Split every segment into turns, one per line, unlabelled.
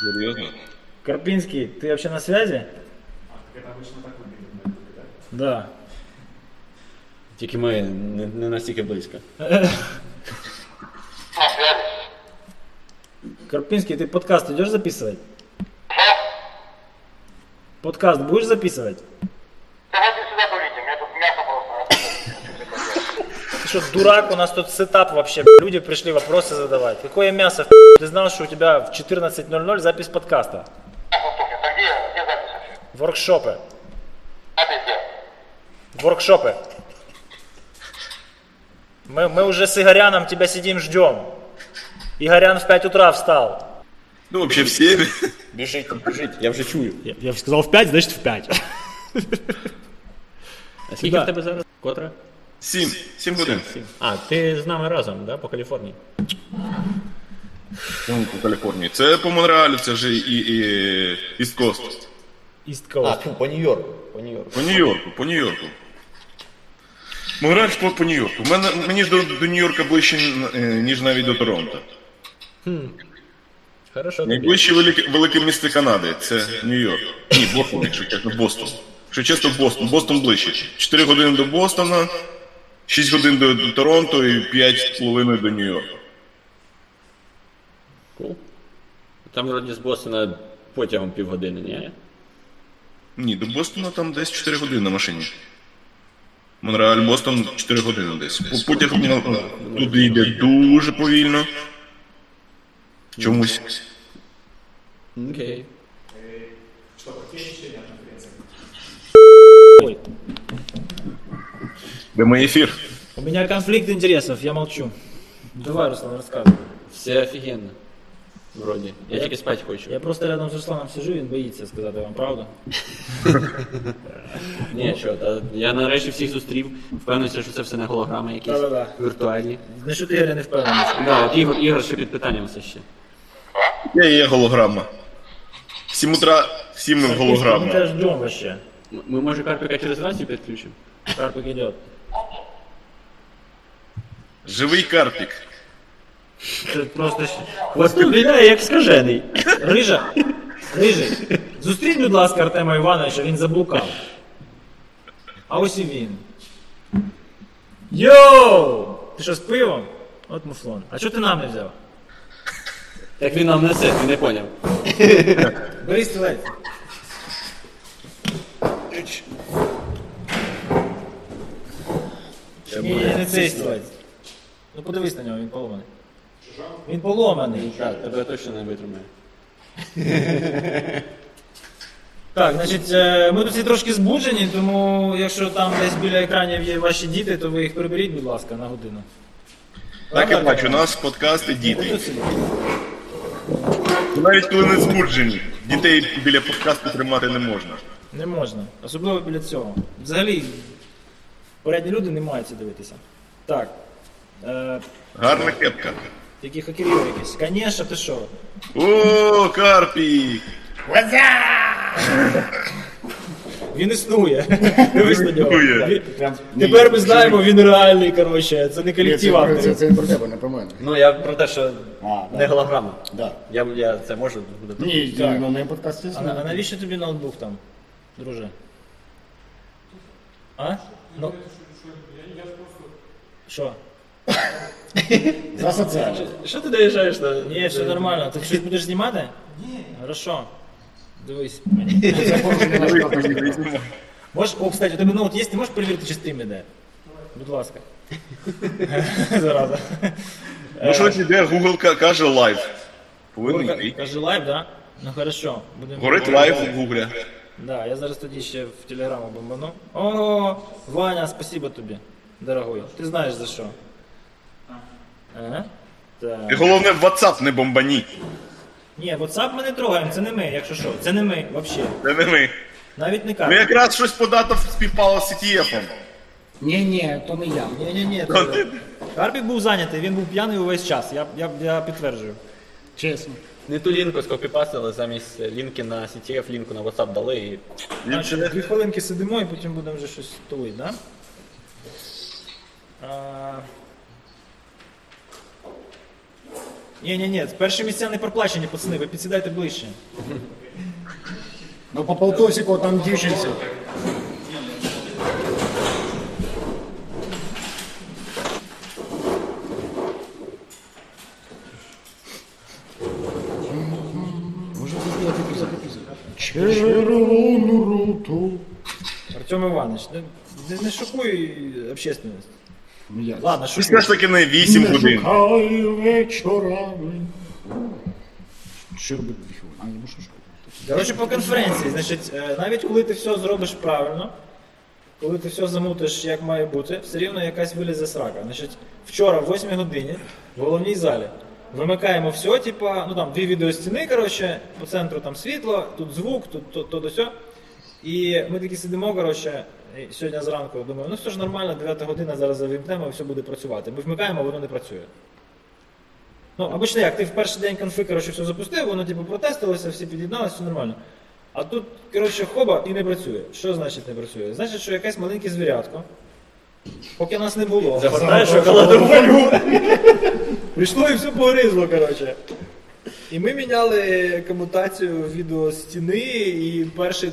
Серйозно?
Карпинский, ты вообще на связи? Да.
Тільки ми не, не настільки близько.
Карпинский, ты подкаст идешь записывать? Подкаст будешь записывать?
Давайте сюда поведите, у меня тут мясо просто.
Ты что, дурак, у нас тут сетап вообще. Люди пришли вопросы задавать. Какое мясо? Ты знал, что у тебя в 14.00 запись подкаста?
Мясо тухнет. А где, где запись вообще?
Воркшопы.
Запись где?
Воркшопы. Мы, мы уже с Игоряном тебя сидим, ждем. Игорян в 5 утра встал.
Ну, взагалі всі.
Біжить, біжить, я вже чую.
Я, я сказал в 5, значит в 5.
А скільки
Да.
в тебе зараз? Котра?
Сім. Сім годин.
А, ти з нами разом, да, по Каліфорнії?
Ну, по Каліфорнії. Це по Монреалю, це ж і, і East Coast.
East
А,
Coast.
фу, по Нью-Йорку. По Нью-Йорку.
По Нью-Йорку, по Нью-Йорку. Монреаль по, по Нью-Йорку. Мене, мені ж до, до Нью-Йорка ближче, е, ніж навіть до Торонто.
Хорошо.
Найближче велике, велике місто Канади це Нью-Йорк. Ні, Бостон, якщо чесно, Бостон. Якщо чесно, Бостон. Бостон ближче. 4 години до Бостона, 6 годин до, до Торонто і 5,5 до Нью-Йорка.
Там вроді з Бостона потягом півгодини, ні?
Ні, до Бостона там десь 4 години на машині. Монреаль, Бостон 4 години десь. По- Потяг туди йде дуже повільно. Чомусь.
Окей.
Ой,
Мій ефір?
у меня конфликт интересов, я молчу. Давай, Руслан, рассказывай.
Все офігенно. Вроді. Я тільки спати хочу.
Я просто рядом з Русланом сижу, він боїться сказати вам правду.
Ні, що, та, я нарешті всіх зустрів. Впевнився, що це все не голограми якісь
Да-да-да.
віртуальні.
Насчет не впевнений.
Да, от Ігор, Ігор ще під питанням все ще.
Я є голограма. В 7 утра всі ми в
Мы
голограму.
тебя ждем вообще.
Ми може Карпіка через рацію підключимо?
Карпик идет.
Живий карпік.
Це просто...
Віляє, як скажений.
Рижа, Рижий, зустріть, будь ласка, Артема Івановича, він заблукав. А ось і він. Йоу! Ти що з пивом? От муфлон. А чого ти нам не взяв?
Так він нам несе, ти не поняв.
Бери стілець. Ні, ні, не цей стілець. Ну подивись на нього, він поломаний. Він поломаний.
Так, тебе точно не витримає.
Так, значить, е, ми тут всі трошки збуджені, тому якщо там десь біля екранів є ваші діти, то ви їх приберіть, будь ласка, на годину.
Так я бачу, у нас подкасти діти.
Тут сидіть.
Навіть коли не збуджені, дітей біля подкасту тримати не можна.
Не можна. Особливо біля цього. Взагалі, порядні люди не мають це дивитися. Так. Е,
Гарна кепка.
які хакерів якісь. Конечно, ти що?
О, Карпік!
Він існує. Дивись на нього.
Існує.
Він- Тепер ми знаємо, він реальний, коротше. Це не колектив
Це, це,
авторів.
це не про тебе, не про мене.
Ну я про те, що
А,
не
да.
голограма.
Да.
Я, я це можу буде.
Ні,
Так.
на моєму подкасті.
А, на- а навіщо тобі ноутбук там, друже? А? Ну. Що?
За соціальне.
Що ти доїжджаєш на.
Ні, все нормально. Ти щось будеш знімати? Ні. Хорошо. Дивись.
Це порушення нашого права.
Можеш, о, кстати, у тебе ноут є, ти можеш перевірити, чи стрім іде? Будь ласка. Зараза.
Ну що йде, Google ка- каже лайв. Повинен йти.
Каже лайв, да? Ну хорошо. Будемо
Горить лайв у Гуглі.
Да, я зараз тоді ще в телеграму бомбану. О, Ваня, спасибо тобі, дорогой. Ти знаєш за що. Ага.
І головне, в WhatsApp не бомбані.
Ні, WhatsApp ми не трогаємо, це не ми, якщо що. Це не ми, взагалі.
Це не ми.
Навіть не
Ми якраз щось по датам співпало з CTF.
Ні, ні, то не я.
Ні, ні, ні. Карпік був зайнятий, він був п'яний увесь час. Я, я, я підтверджую.
Чесно.
Не ту лінку скопіпастили, замість лінки на CTF, лінку на WhatsApp дали і.
Значить, дві хвилинки сидимо і потім будемо вже щось тулити, да? А... Ні, ні, ні, перші місця не проплачені, пацани, ви підсідайте ближче.
Ну по полтосику там дівчинці. Може запіяти після Червону руту.
Артем Іванович, не, не, не шокуй общественність.
Я.
Ладно,
Ти
шокуй.
скажеш таки не 8
Не
годин.
шукаю вечорами. Що робити дві хвилини? А, я можу.
Коротше, по конференції, значить, навіть коли ти все зробиш правильно, коли ти все замутиш, як має бути, все рівно якась вилізе срака. Значить, вчора в 8 годині в головній залі вимикаємо все, типа, ну там дві відеостіни, коротше, по центру там світло, тут звук, тут то, то до сьо. І ми такі сидимо, коротше, сьогодні зранку думаю, ну все ж нормально, 9 година, зараз завімкнемо і все буде працювати. Ми вмикаємо, воно не працює. Ну, обично як, ти в перший день конфи, коротше, все запустив, воно типу протестилося, всі під'єдналися, все нормально. А тут, коротше, хоба і не працює. Що значить не працює? Значить, що якесь маленьке звірятко, поки нас не було.
Загортаєш шоколадну фольгу.
Прийшло і все погризло, коротше. І ми міняли комутацію відеостіни, і перший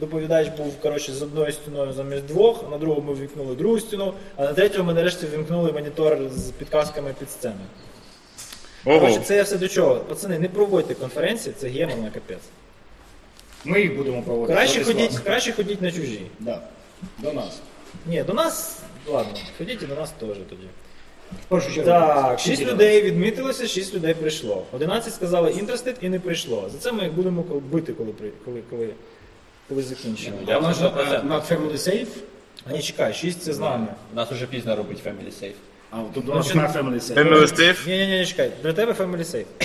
доповідач був коротше, з одною стіною замість двох, на другу ми ввікнули другу стіну, а на третьому ми нарешті вімкнули монітор з підказками під.
Ого.
Коротше, це я все до чого. Пацани, не проводьте конференції, це гемор на капець.
Ми їх будемо проводити.
Краще ходіть, краще ходіть на чужі.
Да. До нас.
Ні, до нас, ладно, ходіть і до нас теж тоді.
В першу.
Так, 6 людей відмітилося, 6 людей прийшло. 11 сказали interested і не прийшло. За це ми їх будемо кол- бити, коли, при- коли, коли, коли закінчимо.
Нас е, на Family Safe.
А ні, чекай, 6 це з нами.
У нас уже пізно робить Family Safe.
А тут у нас на Family Safe.
Family Safe?
Ні, ні, ні, чекай, для тебе Family Safe.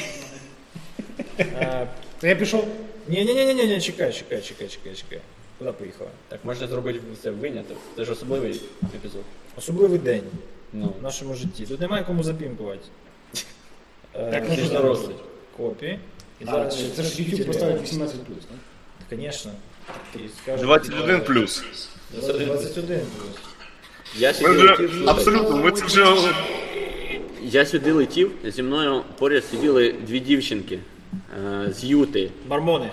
Е,
я пішов.
Ні, ні, ні, ні, ні, чекай, чекай, чекай, чекай, чекай. Куди поїхала?
Так можна зробити це виняток. Це ж особливий епізод.
Особливий день
Ну,
в нашому житті. Тут немає кому запімкувати. Е,
Так,
ти ж
можна
дорослий.
Копії. І
А,
зараз
це ж YouTube поставить 18+, так?
Звісно.
21 плюс.
21 плюс.
Я
Ми
сюди
вже
летів, слухай.
абсолютно, ми це вже
Я сюди летів, зі мною поряд сиділи дві дівчинки е, з Юти,
Мормони.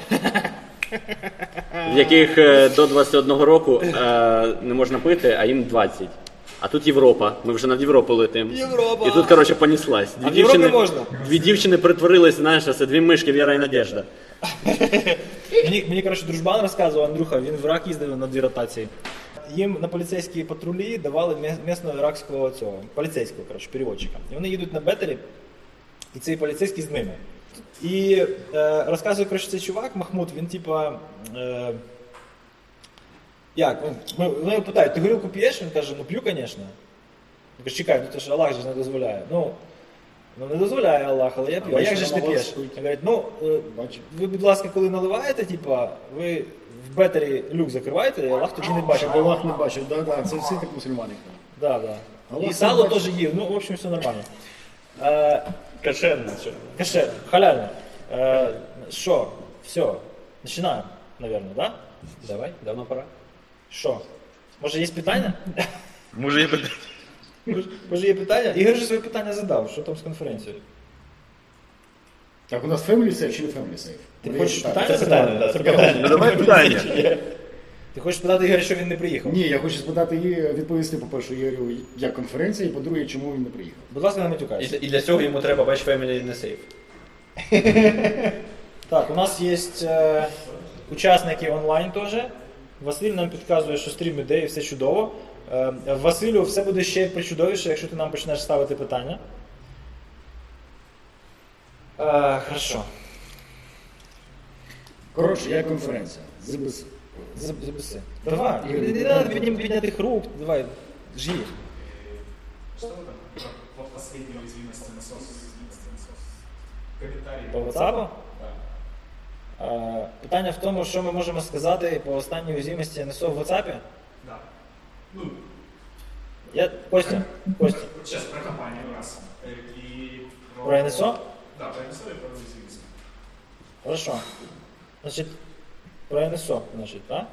В яких е, до 21 року е, не можна пити, а їм 20. А тут Європа. Ми вже над Європу летимо.
Європа!
І тут, коротше, поніслась. Дві
А в Європі можна?
Дві дівчини притворились, знаєш, це дві мишки Віра і Надежда.
Мені, мені коротше, дружбан розказував, Андрюха, він в Ірак їздив на дві ротації. Їм на поліцейські патрулі давали мє- місного іракського цього, поліцейського, коротше, переводчика. І вони їдуть на бетері, і цей поліцейський з ними. І е, розказує, коротше, цей чувак, Махмуд, він типа. Е, як? Ну, Ми, вони його питають, ти горілку п'єш? Він каже, ну п'ю, звісно. Він каже, чекай, ну це ж Аллах же ж не дозволяє. Ну, ну не дозволяє Аллах, але я п'ю. А як же ж ти п'єш? Він говорить, ну, е, ви, будь ласка, коли наливаєте, типа, ви в бетері люк закриваєте, і Аллах тоді не бачить.
Щоб Аллах не бачив, да, да, це всі так мусульмани.
Да, да.
Аллах
І сало теж їв, ну, в общем, все нормально. Е,
Кашенно.
Каше, халяльно. Е, Що? Все. Починаємо, наверное, да?
Давай, давно пора.
Що? Може є питання?
може є питання.
Може- Може є питання? Ігор же своє питання задав, що там з конференцією?
Так, у нас Family Safe чи не Family Safe?
Ти
Ми
хочеш
так.
питання задати?
Ну давай питання.
Ти хочеш питати Ігоря, що він не приїхав?
Ні, я хочу спитати її, відповісти, по-перше, Ігорю, як конференція, і по-друге, чому він не приїхав.
Будь ласка, не
І,
матюкайся.
і для цього йому треба бач Family не сейф.
Так, у нас є е, учасники онлайн теж. Василь нам підказує, що стрім іде і все чудово. Е, Василю, все буде ще причудовіше, якщо ти нам почнеш ставити питання. Е, хорошо.
Коротше, як конференція? ЗБС.
Заб- Записи. Давай, не, не треба піднім- піднятих рук, давай, жги.
по последней уязвимости насос. Комментарий.
По WhatsApp? Е, Питання в тому, що ми можемо сказати по останній уязвимості НСО в WhatsApp.
Да. Ну,
Я, Костя, Костя,
вот сейчас про компанию раз. Э, И
про НСО?
Да, про НСО и про уязвимость.
Хорошо. Значить, про НСО, значить, так?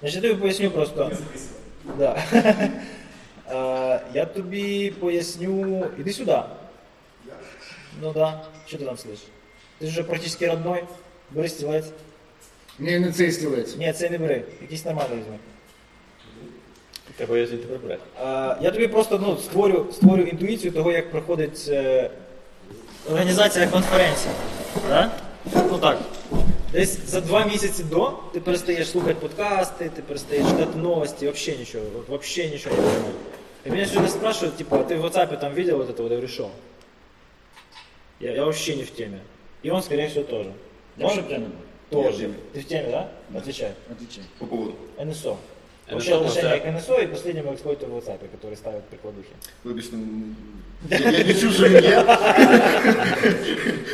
Значить, я тобі поясню просто.
Не записывай.
Да. Е, Я тобі поясню. Іди сюди. Ну да. Что ты там слышишь? Ты же уже практически родной. Бери стілець.
Ні, не цей стілець.
Ні, це не бери. Якийсь нормальний візьми.
Треба його звідти прибрати.
А, я тобі просто ну, створю, створю інтуїцію того, як проходить е, організація конференції. Да? Ну так. Десь за два місяці до ти перестаєш слухати подкасти, ти перестаєш читати новості, взагалі нічого, от, вообще нічого не понимаю. И меня сегодня спрашивают, типа, а ты в WhatsApp там видел вот это вот? Я говорю, что? Я, я вообще не в теме. И он, скорее всего, тоже.
Я
Он
вже прямо.
тоже. Ты в теме, да? Отвечай.
Отвечай.
По поводу.
НСО. Вообще отношение к НСО и последнему эксплойту в WhatsApp, который ставят прикладухи.
Вибачте, я, я не що є.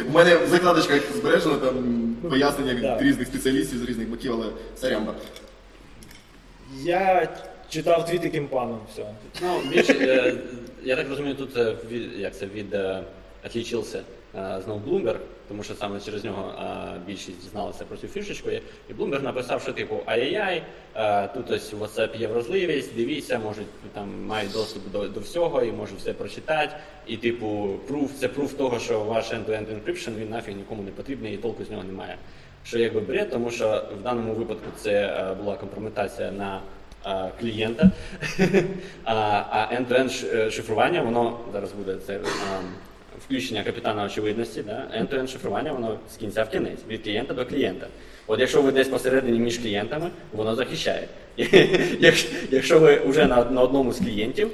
У мене в закладочках збережено там пояснення від
Да.
різних спеціалістів з різних боків, але сорямба.
Я читав твіти Кімпаном, все.
Ну, більше, е, я так розумію, тут е, від, як це, від е, отлічився знову Bloomberg, тому що саме через нього е, більшість дізналася про цю фішечку. І Bloomberg написав, що типу ай-яй-яй, е, тут ось WhatsApp є вразливість, дивіться, можуть там мають доступ до, до всього і можуть все прочитати. І типу, пруф, це пруф того, що ваш end-to-end encryption, він нафіг нікому не потрібний і толку з нього немає. Що якби бред, тому що в даному випадку це е, була компрометація на е, клієнта. а, end-to-end е, шифрування, воно зараз буде це е, включення капітана очевидності. Да? End-to-end шифрування, воно з кінця в кінець, від клієнта до клієнта. От якщо ви десь посередині між клієнтами, воно захищає. Якщо, ви вже на, на одному з клієнтів,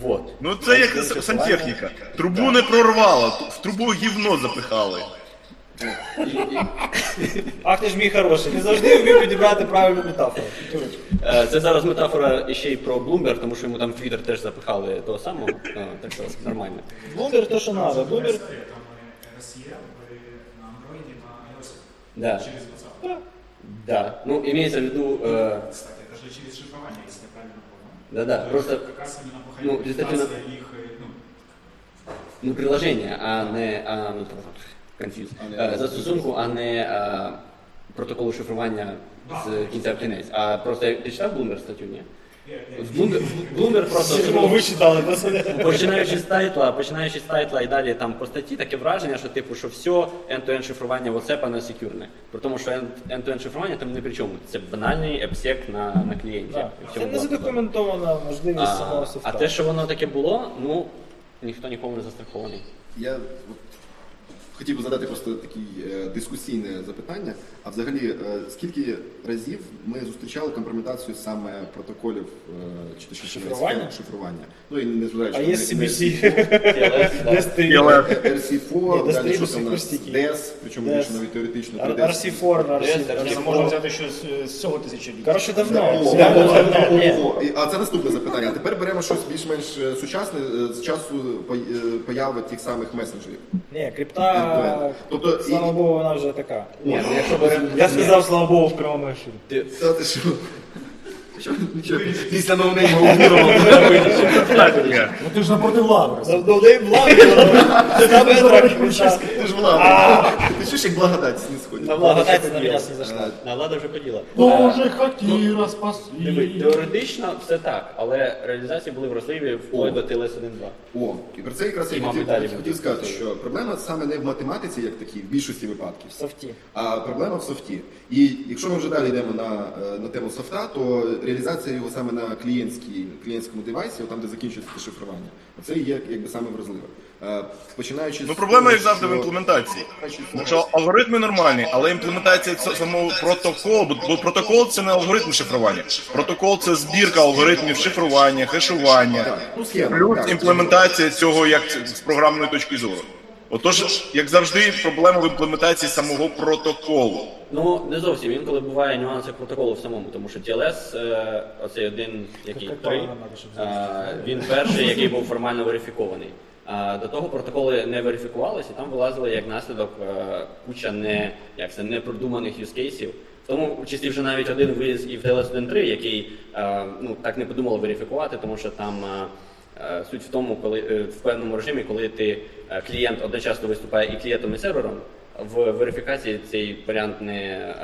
вот.
Ну це як сантехніка. Трубу не прорвало, в трубу гівно запихали.
Ах ти ж мій хороший, ти завжди вмів підібрати правильну метафору.
Е, Це зараз метафора ще й про Bloomberg, тому що йому там в Twitter теж запихали того самого, е, так що нормально.
Блумбер то, що треба. Блумбер
Там э, RSE в- на Android и на iOS
Да.
через WhatsApp.
Да. Ну, имеется в виду, э,
Кстати, это же через шифрование, если я правильно понял.
да-да,
То
просто
есть как раз именно по
ну,
ходу
действительно-
репутации их, э, ну,
ну, приложення, а не а, ну, confuse. Е, Застосунку, а не е, протоколу шифрування з кінця в кінець. А просто ти читав Bloomberg статтю, ні? В Bloomberg, Bloomberg просто
ви читали,
починаючи з тайтла, починаючи з title а і далі там по статті, таке враження, що типу, що все end-to-end шифрування WhatsApp не secure не. При тому, що end- end-to-end шифрування там не при чому. Це банальний AppSec на, на клієнті.
Да. Це не задокументована можливість самого
А,
софта.
а те, що воно таке було, ну ніхто нікому не застрахований.
Я от, хотів би задати просто таке дискусійне запитання. А взагалі, е, скільки разів ми зустрічали компрометацію саме протоколів е, чи точніше
Шифрування?
шифрування? Ну і не зважаючи
А
на
є CBC.
TLS,
Де стрім?
Але
RC4,
Ні,
далі що там нас. DES, причому більше навіть теоретично.
Ар-
3DS.
RC4 на
Я
RC4.
взяти щось з цього тисячоліття.
Коротше, давно.
А це наступне запитання. А тепер беремо щось більш-менш е, сучасне з часу появи тих самих месенджерів.
Ні, крипта,
Тобто, і-
слава Богу, вона вже така.
Ні, ну якщо беремо.
Я сказав, слава Богу, в прямому ефірі.
Все ти що? Що? Нічого. Після ноунейма Угурова.
Ну ти ж напроти лаври.
Завдовний метрах.
Ти ж влада. Ти що ж як благодать не сходить?
На благодать на меня не зашла.
На влада вже поділа.
Боже, хотіла
Диви,
спасти.
теоретично все так, але реалізації були вразливі вплоть до TLS 1.2.
О, і про це якраз
І,
я
мабуть,
хотів,
далі
хотів
буде.
сказати, що проблема саме не в математиці, як такій, в більшості випадків.
Софті.
А проблема в софті. І якщо ми вже далі йдемо на, е, на тему софта, то реалізація його саме на клієнтській, клієнтському девайсі, там де закінчується шифрування, це є якби саме вразливе. Е, Починаючи
Ну проблема як завжди в імплементації. Що алгоритми нормальні, але імплементація самого протоколу, бо- бо протокол це не алгоритм шифрування. Протокол це збірка алгоритмів шифрування, хешування, плюс імплементація цього як з програмної точки зору. Отож, як завжди, проблема в імплементації самого протоколу.
Ну, не зовсім. Інколи буває нюанси протоколу в самому, тому що TLS, е, оцей один, який три, він перший, який був формально верифікований. До того протоколи не верифікувалися, і там вилазили як наслідок е, куча не як це непродуманих юзкейсів. В тому числі вже навіть один виліз і в TLS 1.3, який е, ну так не подумали верифікувати, тому що там. е, Суть в тому, коли в певному режимі, коли ти клієнт одночасно виступає і клієнтом, і сервером, в верифікації цей варіант не,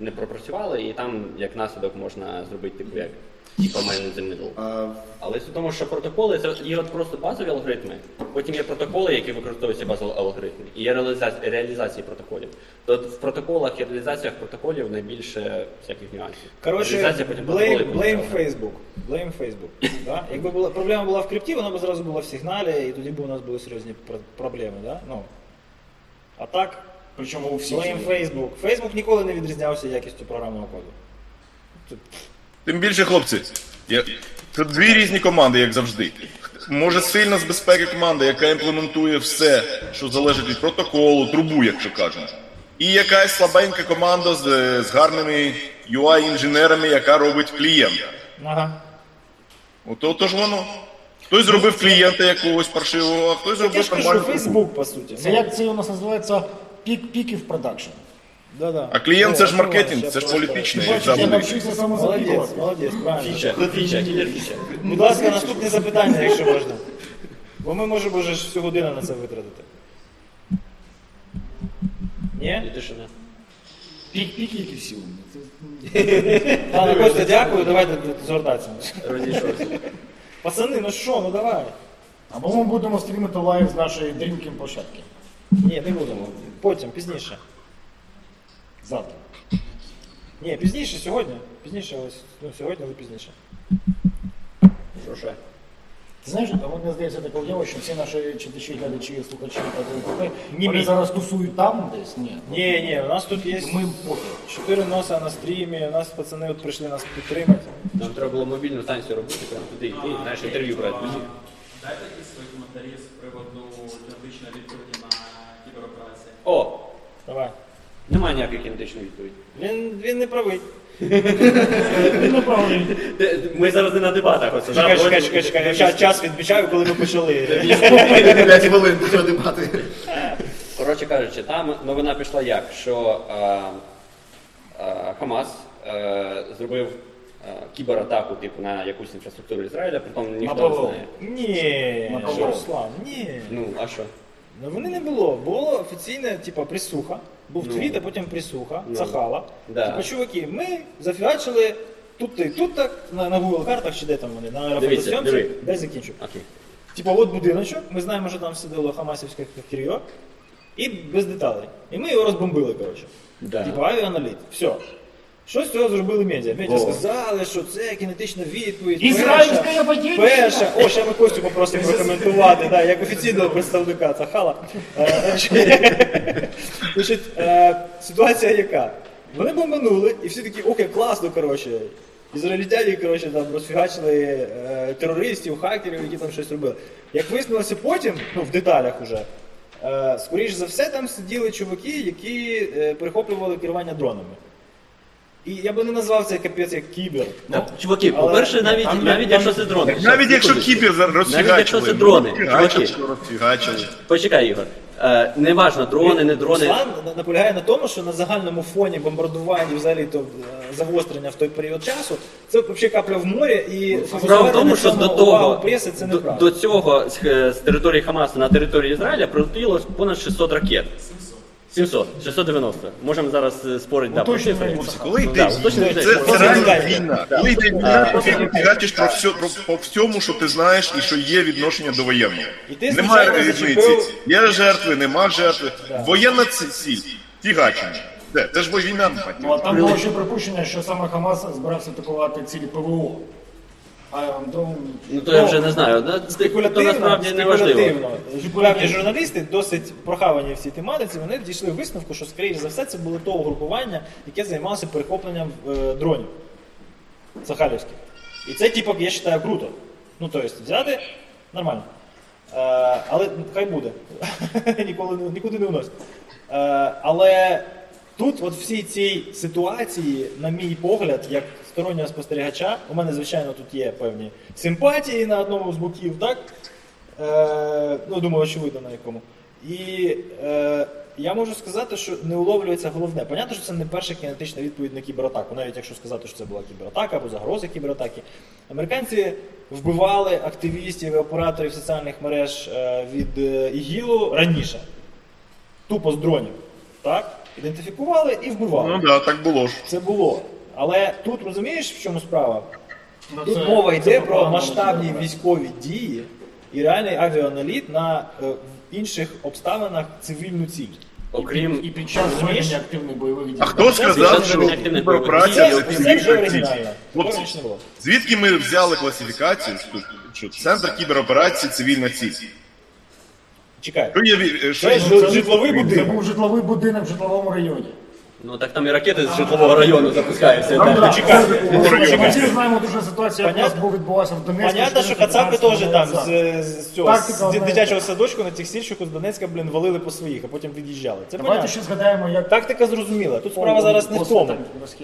не пропрацювали, і там як наслідок можна зробити типу як Типа man in the middle.
А,
Але суть в тому, що протоколи це є от просто базові алгоритми. Потім є протоколи, які використовуються базові алгоритми, і є реалізація, реалізації протоколів. То в протоколах і реалізаціях протоколів найбільше всяких нюансів.
Коротше,
Реалізація потім
blame,
протоколів
blame. Facebook. Blame Facebook. Да? Якби була, проблема була в крипті, вона б зразу була в сигналі, і тоді б у нас були серйозні пр- проблеми. Да? Ну. А так,
Причому у всіх.
blame Facebook. Facebook ніколи не відрізнявся якістю програмного коду. Тут
Тим більше, хлопці, я... це дві різні команди, як завжди. Може сильна з безпеки команда, яка імплементує все, що залежить від протоколу, трубу, якщо кажемо. І якась слабенька команда з, з гарними UI-інженерами, яка робить клієнта.
Ага.
Ото то ж воно. Хтось зробив клієнта якогось паршивого, а хтось зробив
ж кажу,
нормальну.
Facebook, по суті.
Це як це у нас називається пік піків продакшн.
Да-да.
А клієнт це ж маркетинг, це ж політичний.
Я навчився
Молодець, молодець, правильно.
Фіча, фіча, кілер фіча.
Будь ласка, наступне запитання, якщо можна. Бо ми можемо вже всю годину на це витратити. Ні?
І тишина.
Пік піків сіл. Це
Пане Костя, дякую, давайте звертатися.
Розійшовся.
Пацани, ну що, ну давай.
Або ми будемо стрімити live з нашої drinking площадки.
Ні, не будемо. Потім, пізніше.
Завтра.
Ні, пізніше, сьогодні. Пізніше, ось, ну, сьогодні, але пізніше.
Що ще?
Ти знаєш, а мені здається таке уява, що всі наші читачі, глядачі, слухачі та ДВП,
Ні,
вони
ні.
зараз тусують там десь? Ні.
Ні, ні, у нас тут є
Ми поки.
чотири носа на стрімі, у нас пацани от прийшли нас підтримати.
Нам треба було мобільну станцію робити, прямо туди йти, знаєш, інтерв'ю брати.
Дайте якісь свої коментарі з приводу юридичної відповіді на кібероперації.
О,
Давай.
Немає ніякої кінетичної відповіді.
Він, він не правий.
Де- Ми зараз не на дебатах,
Чекай,
да,
чекай, чекай, чекай. Я час, час відмічаю, коли ми почали.
5 хвилин до дебати.
Коротше кажучи, там новина пішла як, що е, е, Хамас е, зробив е, кібератаку типу, на якусь інфраструктуру Ізраїля, притом ніхто не знає.
Ні, що. Руслан, ні.
Ну, а що?
Ну вони не було. Було офіційне, типа, присуха. Був
Ну.
твіт, а потім присуха,
Ну.
Цахала.
Да.
Типу, чуваки, ми зафігачили тут і тут так, на, на Google картах чи де там вони, на
Дивіться,
аерофотосйомці,
диви.
дай закінчу.
Окей.
Типу, от будиночок, ми знаємо, що там сиділо хамасівське кір'йо, і без деталей. І ми його розбомбили, коротше.
Да.
Типу, авіаналіт. Все. Що з цього зробили медіа? Медіа сказали, що це кінетична відповідь.
Ізраїльська
перша, перша. О, ще ми Костю попросимо прокоментувати, да, як офіційного представника Цахала. Е, Значить, е, ситуація яка? Вони бомбанули, і всі такі, окей, класно, коротше. Ізраїльтяні, коротше, там розфігачили е, терористів, хакерів, які там щось робили. Як вияснилося потім, ну в деталях уже, е, скоріш за все, там сиділи чуваки, які е, перехоплювали керування дронами. І я би не назвав це капець як кібер.
Ну, чуваки,
Але-
по-перше, навіть,
там-
навіть якщо це дрони.
Навіть якщо
Секундочку.
кіпер розфігачили.
Навіть якщо це дрони, чуваки.
розфігачили.
Почекай, Ігор. Е, неважно, дрони, не дрони.
Руслан на- наполягає на тому, що на загальному фоні бомбардувань і взагалі то е, загострення в той період часу, це взагалі капля в морі і
Справа в тому, що до того
преси це
до,
неправда.
до цього з, е, з території Хамасу на територію Ізраїля прилетіло понад 600 ракет. 700, 690. Можемо зараз е, спорити да, про цифри.
Хлопці,
Коли йде
да, уточнюємо
це, це реально війна. Коли йде війна, то ти фігачиш про все про по всьому, що ти знаєш і що є відношення до воєнного.
Ти,
Немає
звичайно,
різниці.
зачепив-
Є жертви, нема жертви. Воєнна ці- ціль. Фігачення. Це, це ж бо війна.
Ну, а там було ще припущення, що саме Хамас збирався атакувати цілі ПВО. Ну,
Ну то я вже не знаю. да, То
Спекулятивно,
насправді не важливо.
спекулятивно. Певні журналісти, досить прохавані в цій тематиці, вони дійшли висновку, що, скоріш за все, це було того групування, яке займалося перехопленням е, дронів Сахалівських. І це, типу, я вважаю, круто. Ну, тобто, взяти нормально. Е, але хай буде. Ніколи не, нікуди не вносить. Е, але тут, от всій цій ситуації, на мій погляд, як стороннього спостерігача, у мене, звичайно, тут є певні симпатії на одному з боків, так? Е, ну, думаю, очевидно на якому. І е, я можу сказати, що не уловлюється головне. Понятно, що це не перша кінетична відповідь на кібератаку, навіть якщо сказати, що це була кібератака або загроза кібератаки. Американці вбивали активістів і операторів соціальних мереж е, від е, ІГІЛу раніше. Тупо з дронів. Так? Ідентифікували і вбивали.
Ну так, да, так було ж.
Це було. Але тут розумієш, в чому справа?
Ну,
Тут
це-
мова
це
йде про масштабні військові дії і реальний авіаналіт на е, в інших обставинах цивільну ціль.
Окрім
І під час ведення активних бойових дій.
А хто сказав, що
бойовий
це
Це, це вже
цивільна ціль? Хлопці. Звідки ми взяли класифікацію, що центр кібероперації цивільна ціль?
Чекай.
Що є що
Це
є-
ж житловий
Це
будинок.
був житловий будинок в житловому районі.
Ну так там і ракети з житлового району запускаються.
Ми всі знаємо дуже ситуацію, як у
Понятно?
був відбувався в Донецьку.
Понятно, що
14
кацапи теж там з, з, цього,
Тактика
з
одна і
дитячого садочку на тих сільщику з Донецька, блін, валили по своїх, а потім від'їжджали. Це
Давайте
понятно.
ще згадаємо, як
Тактика зрозуміла. Тут справа зараз не в тому.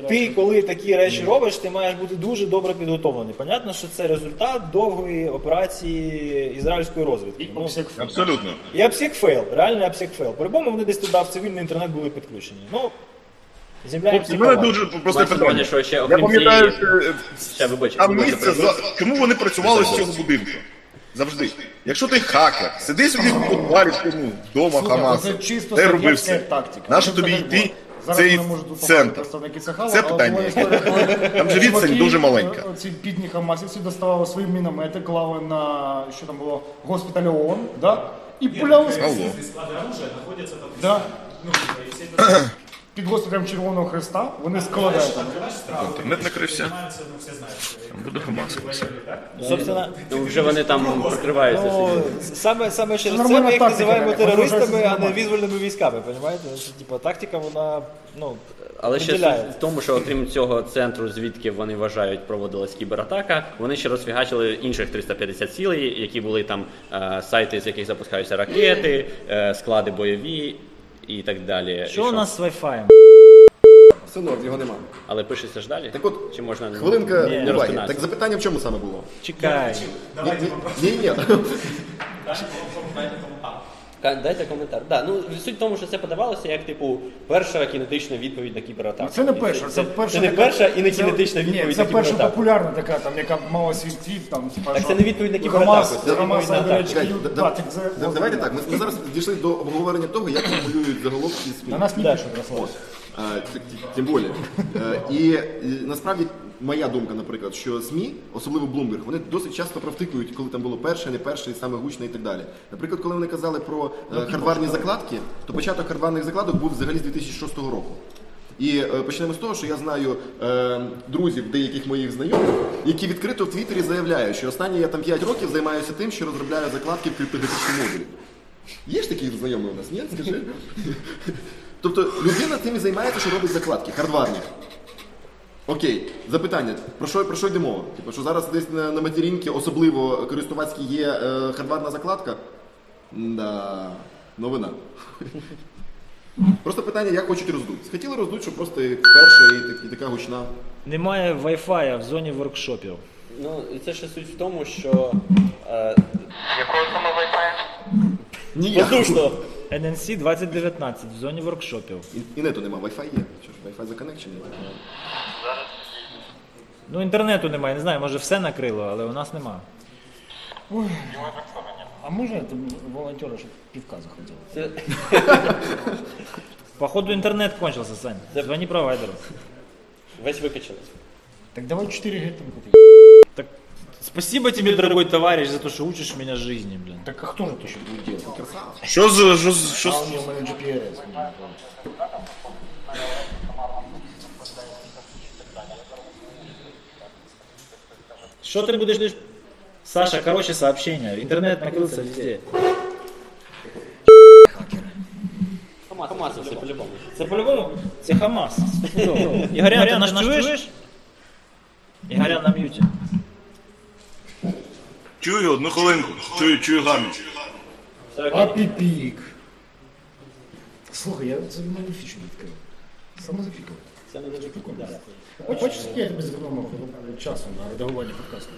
Ти, коли такі речі робиш, ти маєш бути дуже добре підготовлений. Понятно, що це результат довгої операції ізраїльської розвідки. Ну,
Абсолютно.
і OPSEC fail, реальний OPSEC fail. По-любому вони десь туди в цивільний інтернет були підключені. Ну, земля
Хлопці, в мене дуже просте питання.
що ще
Я
окрім
пам'ятаю,
цієї-
що е,
Ще вибач,
там
вибач,
місце, за... чому вони працювали з цього будинку? Завжди. Якщо ти хакер, сиди собі в підвалі в тому, вдома
Слухай,
Хамаса,
це чисто
де робив
совєтська
все.
тактика.
Нащо
Ну,
тобі йти
було.
в
Зараз
цей
мене можуть допомагати
центр?
представники Сахала,
Це
але
питання.
була історія, коли
Там же відстань
чуваки,
дуже маленька.
е, Ці бідні хамасівці доставали свої міномети, клали на що там було госпіталь ООН, да? і пуляли з-
Алло.
Склады оружия находятся там.
Да.
Ну, и все
під госпіталем Червоного Христа. Вони складають там.
Інтернет накрився.
ну,
буде Хамас.
Собственно,
вже вони там прикриваються.
ну, саме, саме через це
нормальна
ми їх
тактика,
називаємо терористами, а не
нормально.
визвольними військами, розумієте? Типа, тактика, вона, ну,
Але ще суть в тому, що окрім цього центру, звідки вони вважають, проводилась кібератака, вони ще розфігачили інших 350 цілей, які були там е, сайти, з яких запускаються ракети, е, склади бойові і так далі.
Що
І
у нас з Wi-Fi?
Все норм, його нема.
Але пишеться ж далі?
Так от,
Чи можна
Хвилинка
не
уваги.
розпинатися?
Так запитання в чому саме було?
Чекай.
Ні, ні, ні.
Дайте коментар. Да, ну суть в тому, що це подавалося як типу перша кінетична відповідь на кібератаку.
Це не перша, це перша.
Це не
така-
перша і не
це-
кінетична відповідь
Ні, це
на
перша
кібератаку.
популярна така, там, яка мала свій твіт, там, типа,
Так це не відповідь на кібератаку, це
Давайте так. Ми, зараз дійшли до обговорення того, як формулюють заголовки.
На нас не пишуть,
т- Тим більше. Е, І е, насправді моя думка, наприклад, що СМІ, особливо Bloomberg, вони досить часто провтикують, коли там було перше, не перше, саме гучне і так далі. Наприклад, коли вони казали про е, хардварні закладки, то початок хардварних закладок був взагалі з 2006 року. І е, почнемо з того, що я знаю е, друзів деяких моїх знайомих, які відкрито в Твіттері заявляють, що останні я там 5 років займаюся тим, що розробляю закладки в криптографічні модулі. Є ж такі знайомі у нас? Ні? Скажи. Тобто людина тим і займається, що робить закладки, хардварні. Окей, запитання. Про що, про що йде мова? Типу, що зараз десь на, на материнці, особливо користувацькій, є е, хардварна закладка? Да, новина. Просто питання, як хочуть роздуть. Хотіли роздуть, щоб просто перша і, так- і така гучна.
Немає Wi-Fi в зоні воркшопів.
Ну і це ще суть в тому, що е,
Якого саме Wi-Fi?
Ніяк.
послушно.
NNC 2019 в зоні воркшопів.
І, нету нема, Wi-Fi є. Що ж, Wi-Fi законнекчений.
Ну, інтернету немає, не знаю, може все накрило, але у нас нема.
А може там волонтери, щоб півка захотіли?
Це,
Походу інтернет кончился, Сань. Звони провайдеру.
весь викачали.
Так давай 4 г там купи.
Так, спасибо тебе, дорогой товарищ, за то, что учишь меня жизни, блин.
Так а хто ж це ще буде делать?
Що з що, з- що,
А
з-
у нього в мене GPRS.
Что ты будешь... Саша, короче, сообщение. Интернет накрылся везде.
Хамас, Хамас, це по-любому.
Це по-любому, це Хамас. Ігорян, ти нас чуєш? Ігорян на м'юті.
Чую, одну хвилинку. Чую, чую гамі.
А піпік. Слухай, я це мені фічу відкрив. Саме запікав.
Це не дуже прикольно.
Хочеш, я тебе зекономив часу на редагування подкасту?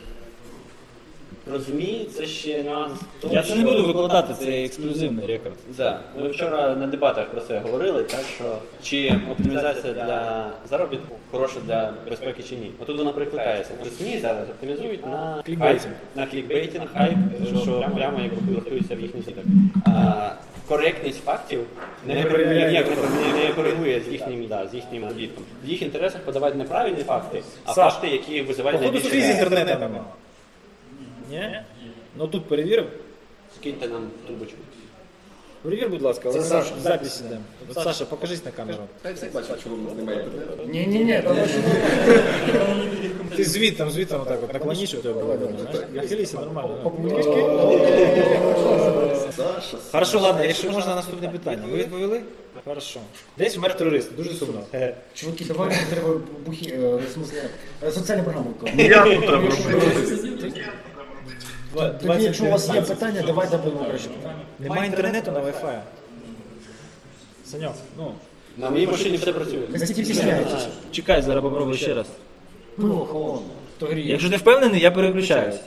Розумію, це ще нюанс. того,
Я це не
що-
буду викладати, це ексклюзивний рекорд.
Да. Ми вчора на дебатах про це говорили, так що чи оптимізація для заробітку хороша для безпеки чи ні. Отут вона прикликається. СМІ зараз оптимізують на
Клікбейтинг.
хайп, на клікбейтинг, хайп, що прямо як рахується в їхніх звітах. А, коректність фактів не,
Не
не,
перевіряє.
ніяк не, не, не коригує з їхнім, да, з їхнім дітком. В їх інтересах подавати не правильні факти, а
Саш,
факти, які визивають
Походу
найбільше.
скрізь
реакцій.
інтернету нема. Ні? Ну тут перевірив.
Скиньте нам трубочку.
Перевір, будь ласка,
Це
в
Саша.
записі йдемо. От, Саша, покажись на камеру.
Та й все бачить, що воно немає.
Ні, ні, ні, там
Ти звіт, там звітом отак от наклоніш, щоб тебе було видно, знаєш? Нахилися нормально.
Саша,
Хорошо, ладно, якщо можна наступне питання. Ви відповіли? Хорошо. Десь вмер терорист, дуже сумно. Е,
чуваки, давай треба бухі, е, в смысле, е, соціальні програми.
Я тут треба робити.
два-
Тоді, якщо у вас є питання, давайте будемо краще.
Немає інтернету на Wi-Fi. Саньок, ну.
На моїй машині все працює.
Ви стісняєтесь.
Чекай, зараз попробую ще раз.
Пиво холодне. То гріє.
Якщо ти впевнений, я переключаюсь.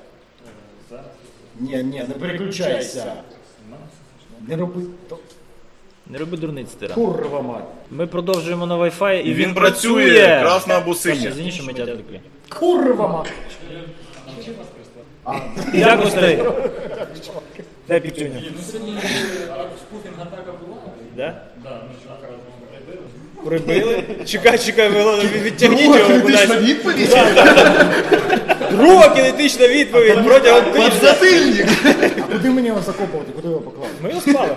Ні, ні, не переключайся. Не роби. то-
Не роби дурниць тира.
Курва мать.
Ми продовжуємо на Wi-Fi і він,
він працює, красна або синя.
Ми тебе відвлекли.
Курва мать.
Старий. Дай піктюню.
Ну сьогодні спуфінг атака була.
Да? Прибили? Чекай, чекай, Милана, від- відтягніть його кудись.
відповідь?
Друга кінетична відповідь протягом тижня.
Затильник!
А куди мені його закопувати? Куди його покласти?
Ми його спалимо.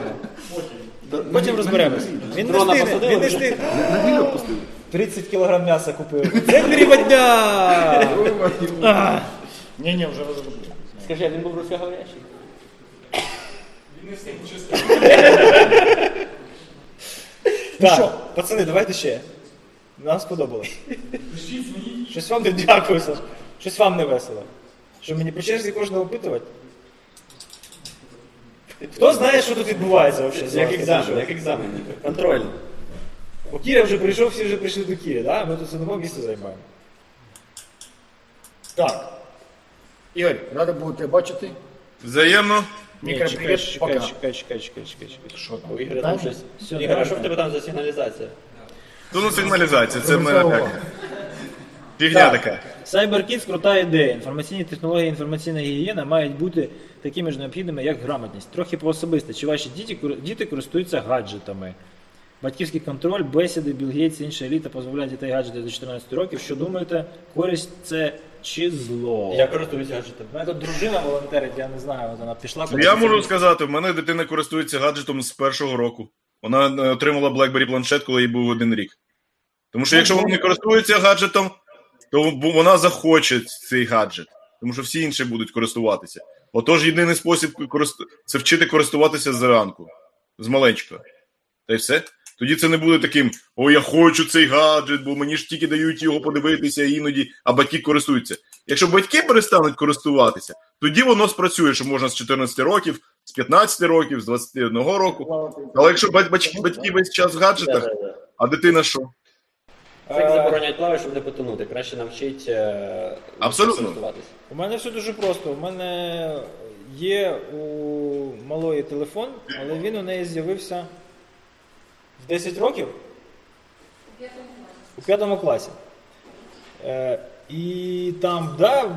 Потім розберемось. Він не
Дрона
встигне,
посадили
він не
вже?
встигне.
На гриль відпустили.
30 кілограм м'яса купив. Це переводня!
Ні, ні, вже розробив.
Скажи, він був русскоговорящий?
Так, пацани, давайте ще. Нам сподобалось. Щось вам не дякую, Саш. Щось вам не весело. Що мені по черзі кожного опитувати? Хто знає, що тут відбувається взагалі?
Як екзамен, як екзамен. Контроль.
У Кіря вже прийшов, всі вже прийшли до Кіря, да? ми тут одного місця займаємо.
Так. Ігор, рада буду тебе бачити.
Взаємно.
Ні, чекай,
пока.
чекай, чекай, чекай, чекай, чекай. Що там?
У Ігоря там щось.
Все,
Ігор, а що в тебе там за сигналізація?
То ну сигналізація, це в мене так. Фігня така.
CyberKids – крута ідея. Інформаційні технології, інформаційна гігієна мають бути такими ж необхідними, як грамотність. Трохи по-особисто. Чи ваші діти, кор- діти користуються гаджетами? Батьківський контроль, бесіди, Білл Гейтс, інша еліта позбавляють дітей гаджети до 14 років. Що думаєте, користь це чи зло?
Я користуюся гаджетом.
У мене тут дружина волонтерить, я не знаю, от вона пішла.
Ну, Я можу сказати, в мене дитина користується гаджетом з першого року. Вона е, отримала BlackBerry планшет, коли їй був один рік. Тому що якщо вона не користується гаджетом, то вона захоче цей гаджет. Тому що всі інші будуть користуватися. Отож, єдиний спосіб це вчити користуватися зранку, з маленького. Та й все. Тоді це не буде таким: о, я хочу цей гаджет, бо мені ж тільки дають його подивитися іноді, а батьки користуються. Якщо батьки перестануть користуватися, тоді воно спрацює, що можна з 14 років, з 15 років, з 21 року. Але якщо бать- бать- батьки весь час в гаджетах, а дитина що?
Це як заборонять плавати, щоб не потонути. Краще навчить е,
Абсолютно.
У мене все дуже просто. У мене є у малої телефон, але він у неї з'явився 10 років у п'ятому класі. Е, і там, да,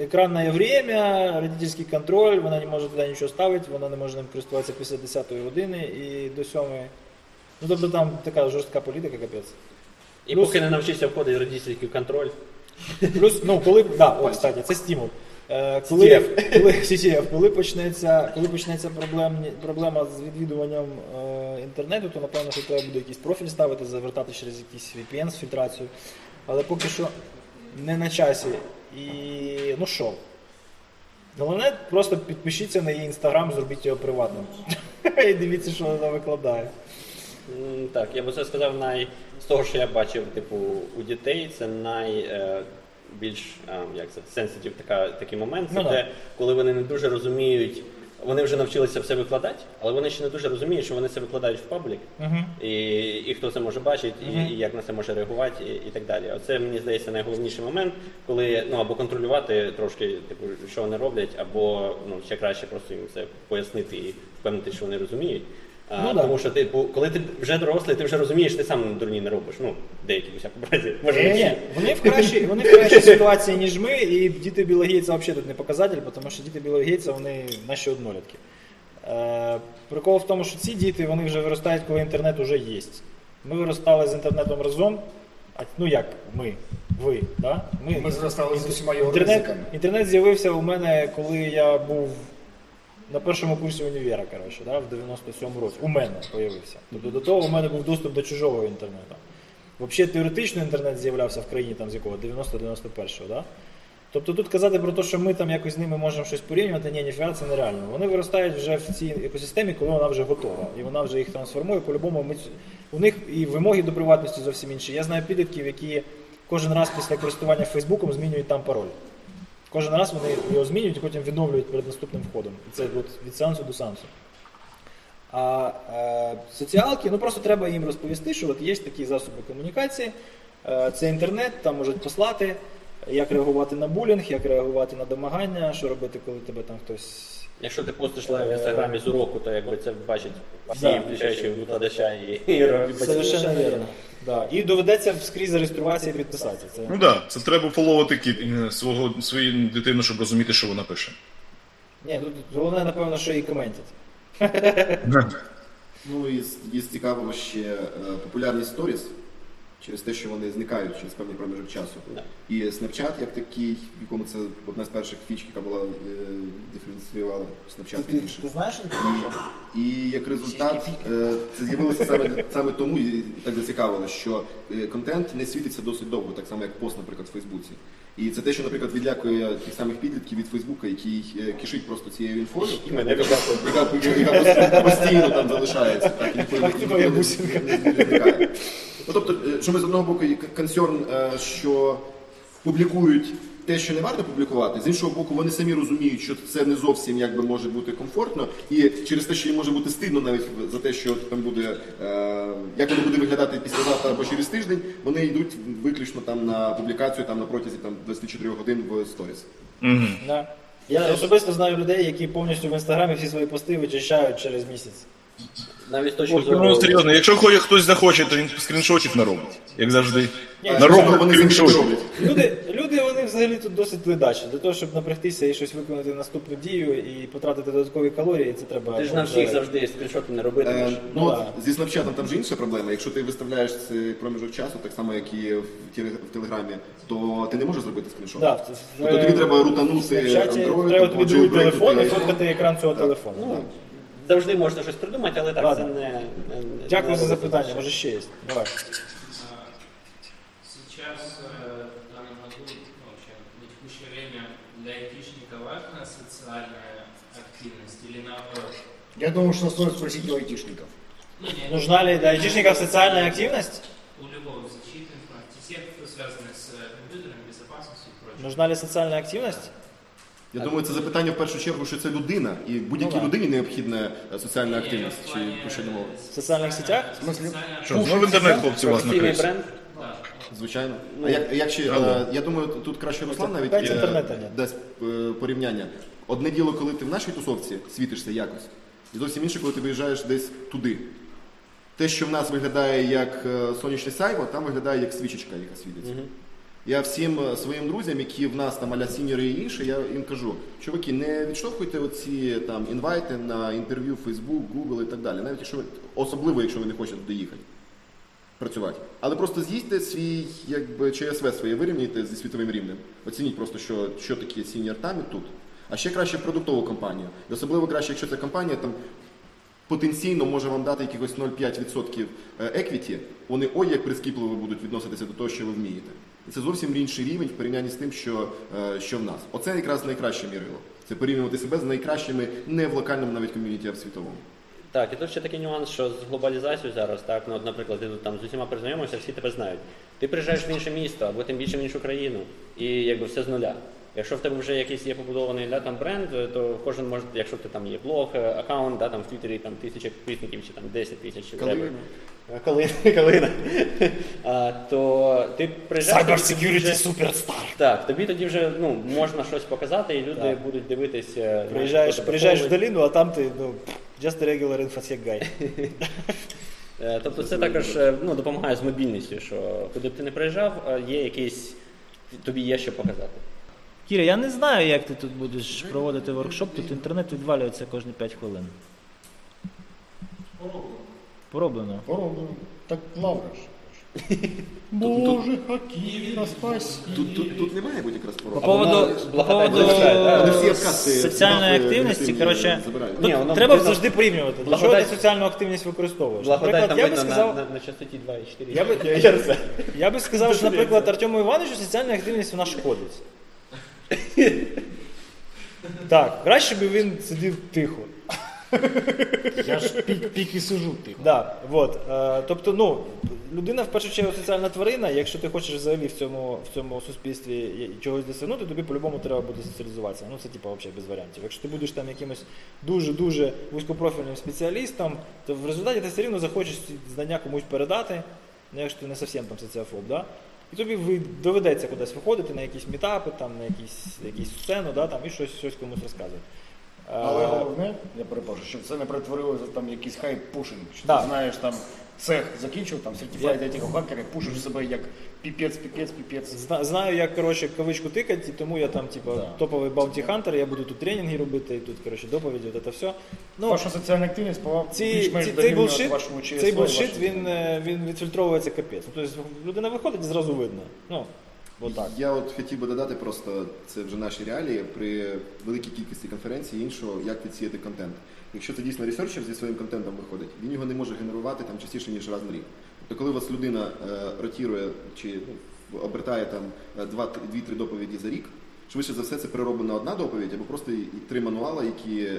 екранне время, родительський контроль, вона не може туди нічого ставити, вона не може ним користуватися після 10 години і до 7. Ну, тобто там така жорстка політика, капець.
І
Плюс-
поки не навчишся входити в родительський контроль,
Плюс, ну, коли, да, о, кстати, це стимул. Е, коли, коли, CTF, коли почнеться, коли почнеться проблемні, проблема з відвідуванням е, інтернету, то напевно, що треба буде якийсь профіль ставити, завертати через якийсь VPN з фільтрацією. Але поки що не на часі. І ну що? Головне, просто підпишіться на її інстаграм, зробіть його приватним. І дивіться, що вона викладає.
М, Так, я би це сказав най з того, що я бачив, типу, у дітей, це най е, більш як це сенситив така такий момент. Це
Ну,
те, коли вони не дуже розуміють. Вони вже навчилися все викладати, але вони ще не дуже розуміють, що вони це викладають в паблік, і, і хто це може бачити, і, і як на це може реагувати, і, і так далі. Оце мені здається найголовніший момент, коли ну або контролювати трошки, типу, що вони роблять, або ну ще краще просто їм це пояснити і впевнити, що вони розуміють. А,
Ну, да.
Тому що типу, коли ти вже дорослий, ти вже розумієш, ти сам дурні не робиш. Ну, деякі у всякому разі. Може, не
Ні, вони в кращій, вони в кращій ситуації, ніж ми, і діти Гейтса взагалі тут не показатель, тому що діти Гейтса, вони наші однолітки. Е, прикол в тому, що ці діти вони вже виростають, коли інтернет вже є. Ми виростали з інтернетом разом. А, ну як ми? Ви, да?
Ми зростали з усіма його
Інтернет,
ризиками.
інтернет з'явився у мене, коли я був на першому курсі універа, коротше, да, в 97-му році. У мене з'явився. Тобто до того у мене був доступ до чужого інтернету. Взагалі теоретично інтернет з'являвся в країні там з якого? 90-91-го, да? Тобто тут казати про те, що ми там якось з ними можемо щось порівнювати, ні, ніфіга це нереально. Вони виростають вже в цій екосистемі, коли вона вже готова. І вона вже їх трансформує. По-любому ми... у них і вимоги до приватності зовсім інші. Я знаю підлітків, які кожен раз після користування Фейсбуком змінюють там пароль. Кожен раз вони його змінюють і потім відновлюють перед наступним входом. І це от від сеансу до сеансу. А е, соціалки, ну просто треба їм розповісти, що от є такі засоби комунікації, е, це інтернет, там можуть послати, як реагувати на булінг, як реагувати на домагання, що робити, коли тебе там хтось.
Якщо ти постиш live в інстаграмі з уроку, то якби це бачить всі, включаючи викладача і, і батьків.
Совершенно вірно. Да. І доведеться скрізь зареєструватися і підписатися. Це...
Ну так, да, це треба фоловити kid, е, свого, свою дитину, щоб розуміти, що вона пише.
Ні, тут головне, напевно, що її коментять.
Ну і з, є з цікавого ще е, популярність сторіс через те, що вони зникають через певний проміжок часу. І Snapchat як такий, в якому це одна з перших фіч, яка була е, диференціювала Snapchat
Ти,
більше.
ти знаєш,
І, і як результат е, це з'явилося саме, саме тому і так зацікавило, що е, контент не світиться досить довго, так само як пост, наприклад, в Фейсбуці. І це те, що, наприклад, відлякує тих самих підлітків від Фейсбука, який е, кишить просто цією інфою,
мене
яка, яка, яка постійно там залишається. Так, і ніколи, не,
бусинка.
не, не зникає. Ну, тобто, е, що ми з одного боку є консерн, е, що публікують те, що не варто публікувати, з іншого боку, вони самі розуміють, що це не зовсім якби може бути комфортно, і через те, що їм може бути стидно навіть за те, що там буде, е, як воно буде виглядати післязавтра або через тиждень, вони йдуть виключно там на публікацію там на протязі там 24 годин в сторіс.
Да. Я особисто знаю людей, які повністю в інстаграмі всі свої пости вичищають через місяць.
Навіть з точки зору...
ну, серйозно, якщо хтось захоче, то він скріншотів наробить. Як завжди.
Ні,
Наробить
вони
скріншотів.
Люди, люди вони взагалі тут досить ледачі. Для того, щоб напрягтися і щось виконати наступну дію і потратити додаткові калорії, це треба.
Ти ж на всіх завжди скріншоти не
Е,
робитимеш.
ну,
Ну,
от,
да.
зі Snapchat там же інша проблема. Якщо ти виставляєш цей проміжок часу, так само як і в, теле- в Телеграмі, то ти не можеш зробити скріншот.
Да,
Тобто тобі треба рутанути
в
Android,
треба тобі другий телефон і
і-
фоткати екран цього телефону.
Ну, завжди можна щось придумати, але так
Ладно.
це не, не- не...
Дякую
не
за запитання, може ще є. Давай.
Сейчас, э, в данном году, ну, вообще, на текущее время для айтишника важна социальная активность или наоборот?
Я думаю, что стоит спросить у айтишников.
Ну, не,
Нужна ли для айтишников социальная активность?
у любого защиты информации, все, кто связаны с э, компьютерами, безопасностью и прочим.
Нужна ли социальная активность?
Я думаю, це запитання в першу чергу, що це людина, і будь-якій
Ну, да.
людині необхідна е, соціальна активність,
в
чи про що не мова.
В социальных сетях?
В смысле?
социальная-
Що, знову інтернет, хлопці, у вас
Професійний
накрився?
бренд.
Звичайно.
Ну,
а як, як ще, е, я думаю, тут краще Руслан навіть
П'ять
е,
інтернету ні.
дасть е, порівняння. Одне діло, коли ти в нашій тусовці світишся якось, і зовсім інше, коли ти виїжджаєш десь туди. Те, що в нас виглядає як е, сонячне сяйво, там виглядає як свічечка, яка світиться. Я всім е, своїм друзям, які в нас там аля сіньори і інше, я їм кажу, чуваки, не відштовхуйте оці там інвайти на інтерв'ю Facebook, Google і так далі. Навіть якщо ви, особливо, якщо ви не хочете туди їхати працювати. Але просто з'їздьте свій якби ЧСВ своє вирівняйте зі світовим рівнем. Оцініть просто, що, що таке senior там і тут. А ще краще продуктову компанію. І особливо краще, якщо ця компанія там потенційно може вам дати якихось 0,5% equity, вони ой як прискіпливо будуть відноситися до того, що ви вмієте. І це зовсім інший рівень в порівнянні з тим, що, е, що в нас. Оце якраз найкраще мірило. Це порівнювати себе з найкращими не в локальному навіть ком'юніті, а в світовому.
Так, і тут ще такий нюанс, що з глобалізацією зараз, так, ну, от, наприклад, ти там з усіма познайомився, всі тебе знають. Ти приїжджаєш в інше місто або тим більше в іншу країну, і якби все з нуля. Якщо в тебе вже якийсь є побудований да, там бренд, то кожен може, якщо ти там є блог, е, аккаунт, да, там в Твіттері там тисяча підписників чи там 10 тисяч
Калина.
Е, Калина, калина. А, то ти приїжджаєш. тобі вже-
суперстар.
Так, тобі тоді вже ну, можна щось показати, і люди
Так.
будуть дивитися.
Приїжджаєш,
хто тебе
приїжджаєш в долину, а там ти, ну, just a regular infosec guy.
Е, Тобто це також е, ну, допомагає з мобільністю, що куди б ти не приїжджав, е, є якийсь, тобі є що показати.
Кіра, я не знаю, як ти тут будеш проводити воркшоп, тут інтернет відвалюється кожні 5 хвилин. Пороблено.
Пороблено. Так Лавра ж. Боже, Акіра, спасі.
Тут, тут, тут немає будь якраз
По поводу, по
благодать
поводу
залишає, да?
Вони всі обкати
соціальної активності, коротше,
забирають.
тут
Ні, воно
треба
видно-
завжди порівнювати. Для чого ти
Благодать-
соціальну активність використовуєш?
Благодать там
Наприклад, я би
видно
сказав,
на, на, на частоті 2,4.
я би, я, я би сказав, що, наприклад, Артему Івановичу соціальна активність вона шкодить. Так, краще б він сидів тихо.
Я ж пік, пік і сижу тихо.
Да, вот. Е, тобто, ну, людина в першу чергу соціальна тварина, якщо ти хочеш взагалі в цьому, в цьому суспільстві чогось досягнути, тобі по-любому треба буде соціалізуватися. Ну, це типу взагалі без варіантів. Якщо ти будеш там якимось дуже-дуже вузькопрофільним спеціалістом, то в результаті ти все рівно захочеш знання комусь передати, ну, якщо ти не зовсім там соціофоб, да? І тобі ви- доведеться кудись виходити на якісь мітапи, там, на якісь, якісь сцену, да, там, і щось, щось комусь розказувати. Е,
Але головне, я перепрошую, щоб це не перетворилося там якийсь hype-pushing. Що
Да.
ти знаєш, там CEH закінчив, там certified ethical hacker, пушиш себе як піпець, піпець, піпець.
Зна- Знаю, як коротше кавичку тикати, і тому я там, типу,
Да.
топовий bounty hunter, я буду тут тренінги робити, і тут коротше доповіді, от це все. Ну,
Ваша соціальна активність була
ці,
більш-менш
ці, цей
дорівнювати
булшит,
вашому ЧСВ.
цей булшит
вашому-
він, е, він відфільтровується капець. Ну, тобто людина виходить і зразу видно. Ну, отак.
Я от хотів би додати просто, це вже наші реалії, при великій кількості конференцій і іншого, як відсіяти контент. Якщо це дійсно ресерчер зі своїм контентом виходить, він його не може генерувати там частіше, ніж раз на рік. Тобто, коли у вас людина е, ротірує чи ну, обертає там е, два- дві-три доповіді за рік, швидше за все це перероблена одна доповідь, або просто три мануали, які е,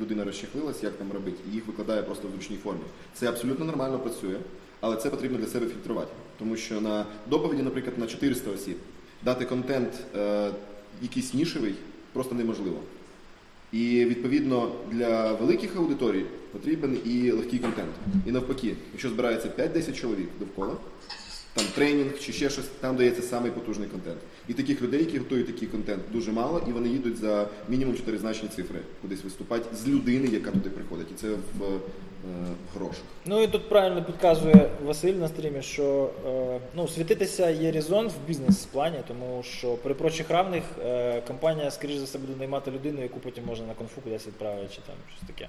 людина розчехлилась, як там робити, і їх викладає просто в зручній формі. Це абсолютно нормально працює, але це потрібно для себе фільтрувати. Тому що на доповіді, наприклад, на 400 осіб дати контент е, якийсь нішевий просто неможливо. І відповідно для великих аудиторій потрібен і легкий контент. І навпаки, якщо збирається 5-10 чоловік довкола, там тренінг чи ще щось, там дається самий потужний контент. І таких людей, які готують такий контент, дуже мало, і вони їдуть за мінімум чотиризначні цифри кудись виступати з людини, яка туди приходить. І це в е, грошах.
Ну і тут правильно підказує Василь на стрімі, що е, ну, світитися є резон в бізнес-плані, тому що при прочих равних е, компанія, скоріш за все, буде наймати людину, яку потім можна на конфу кудись відправити чи там щось таке.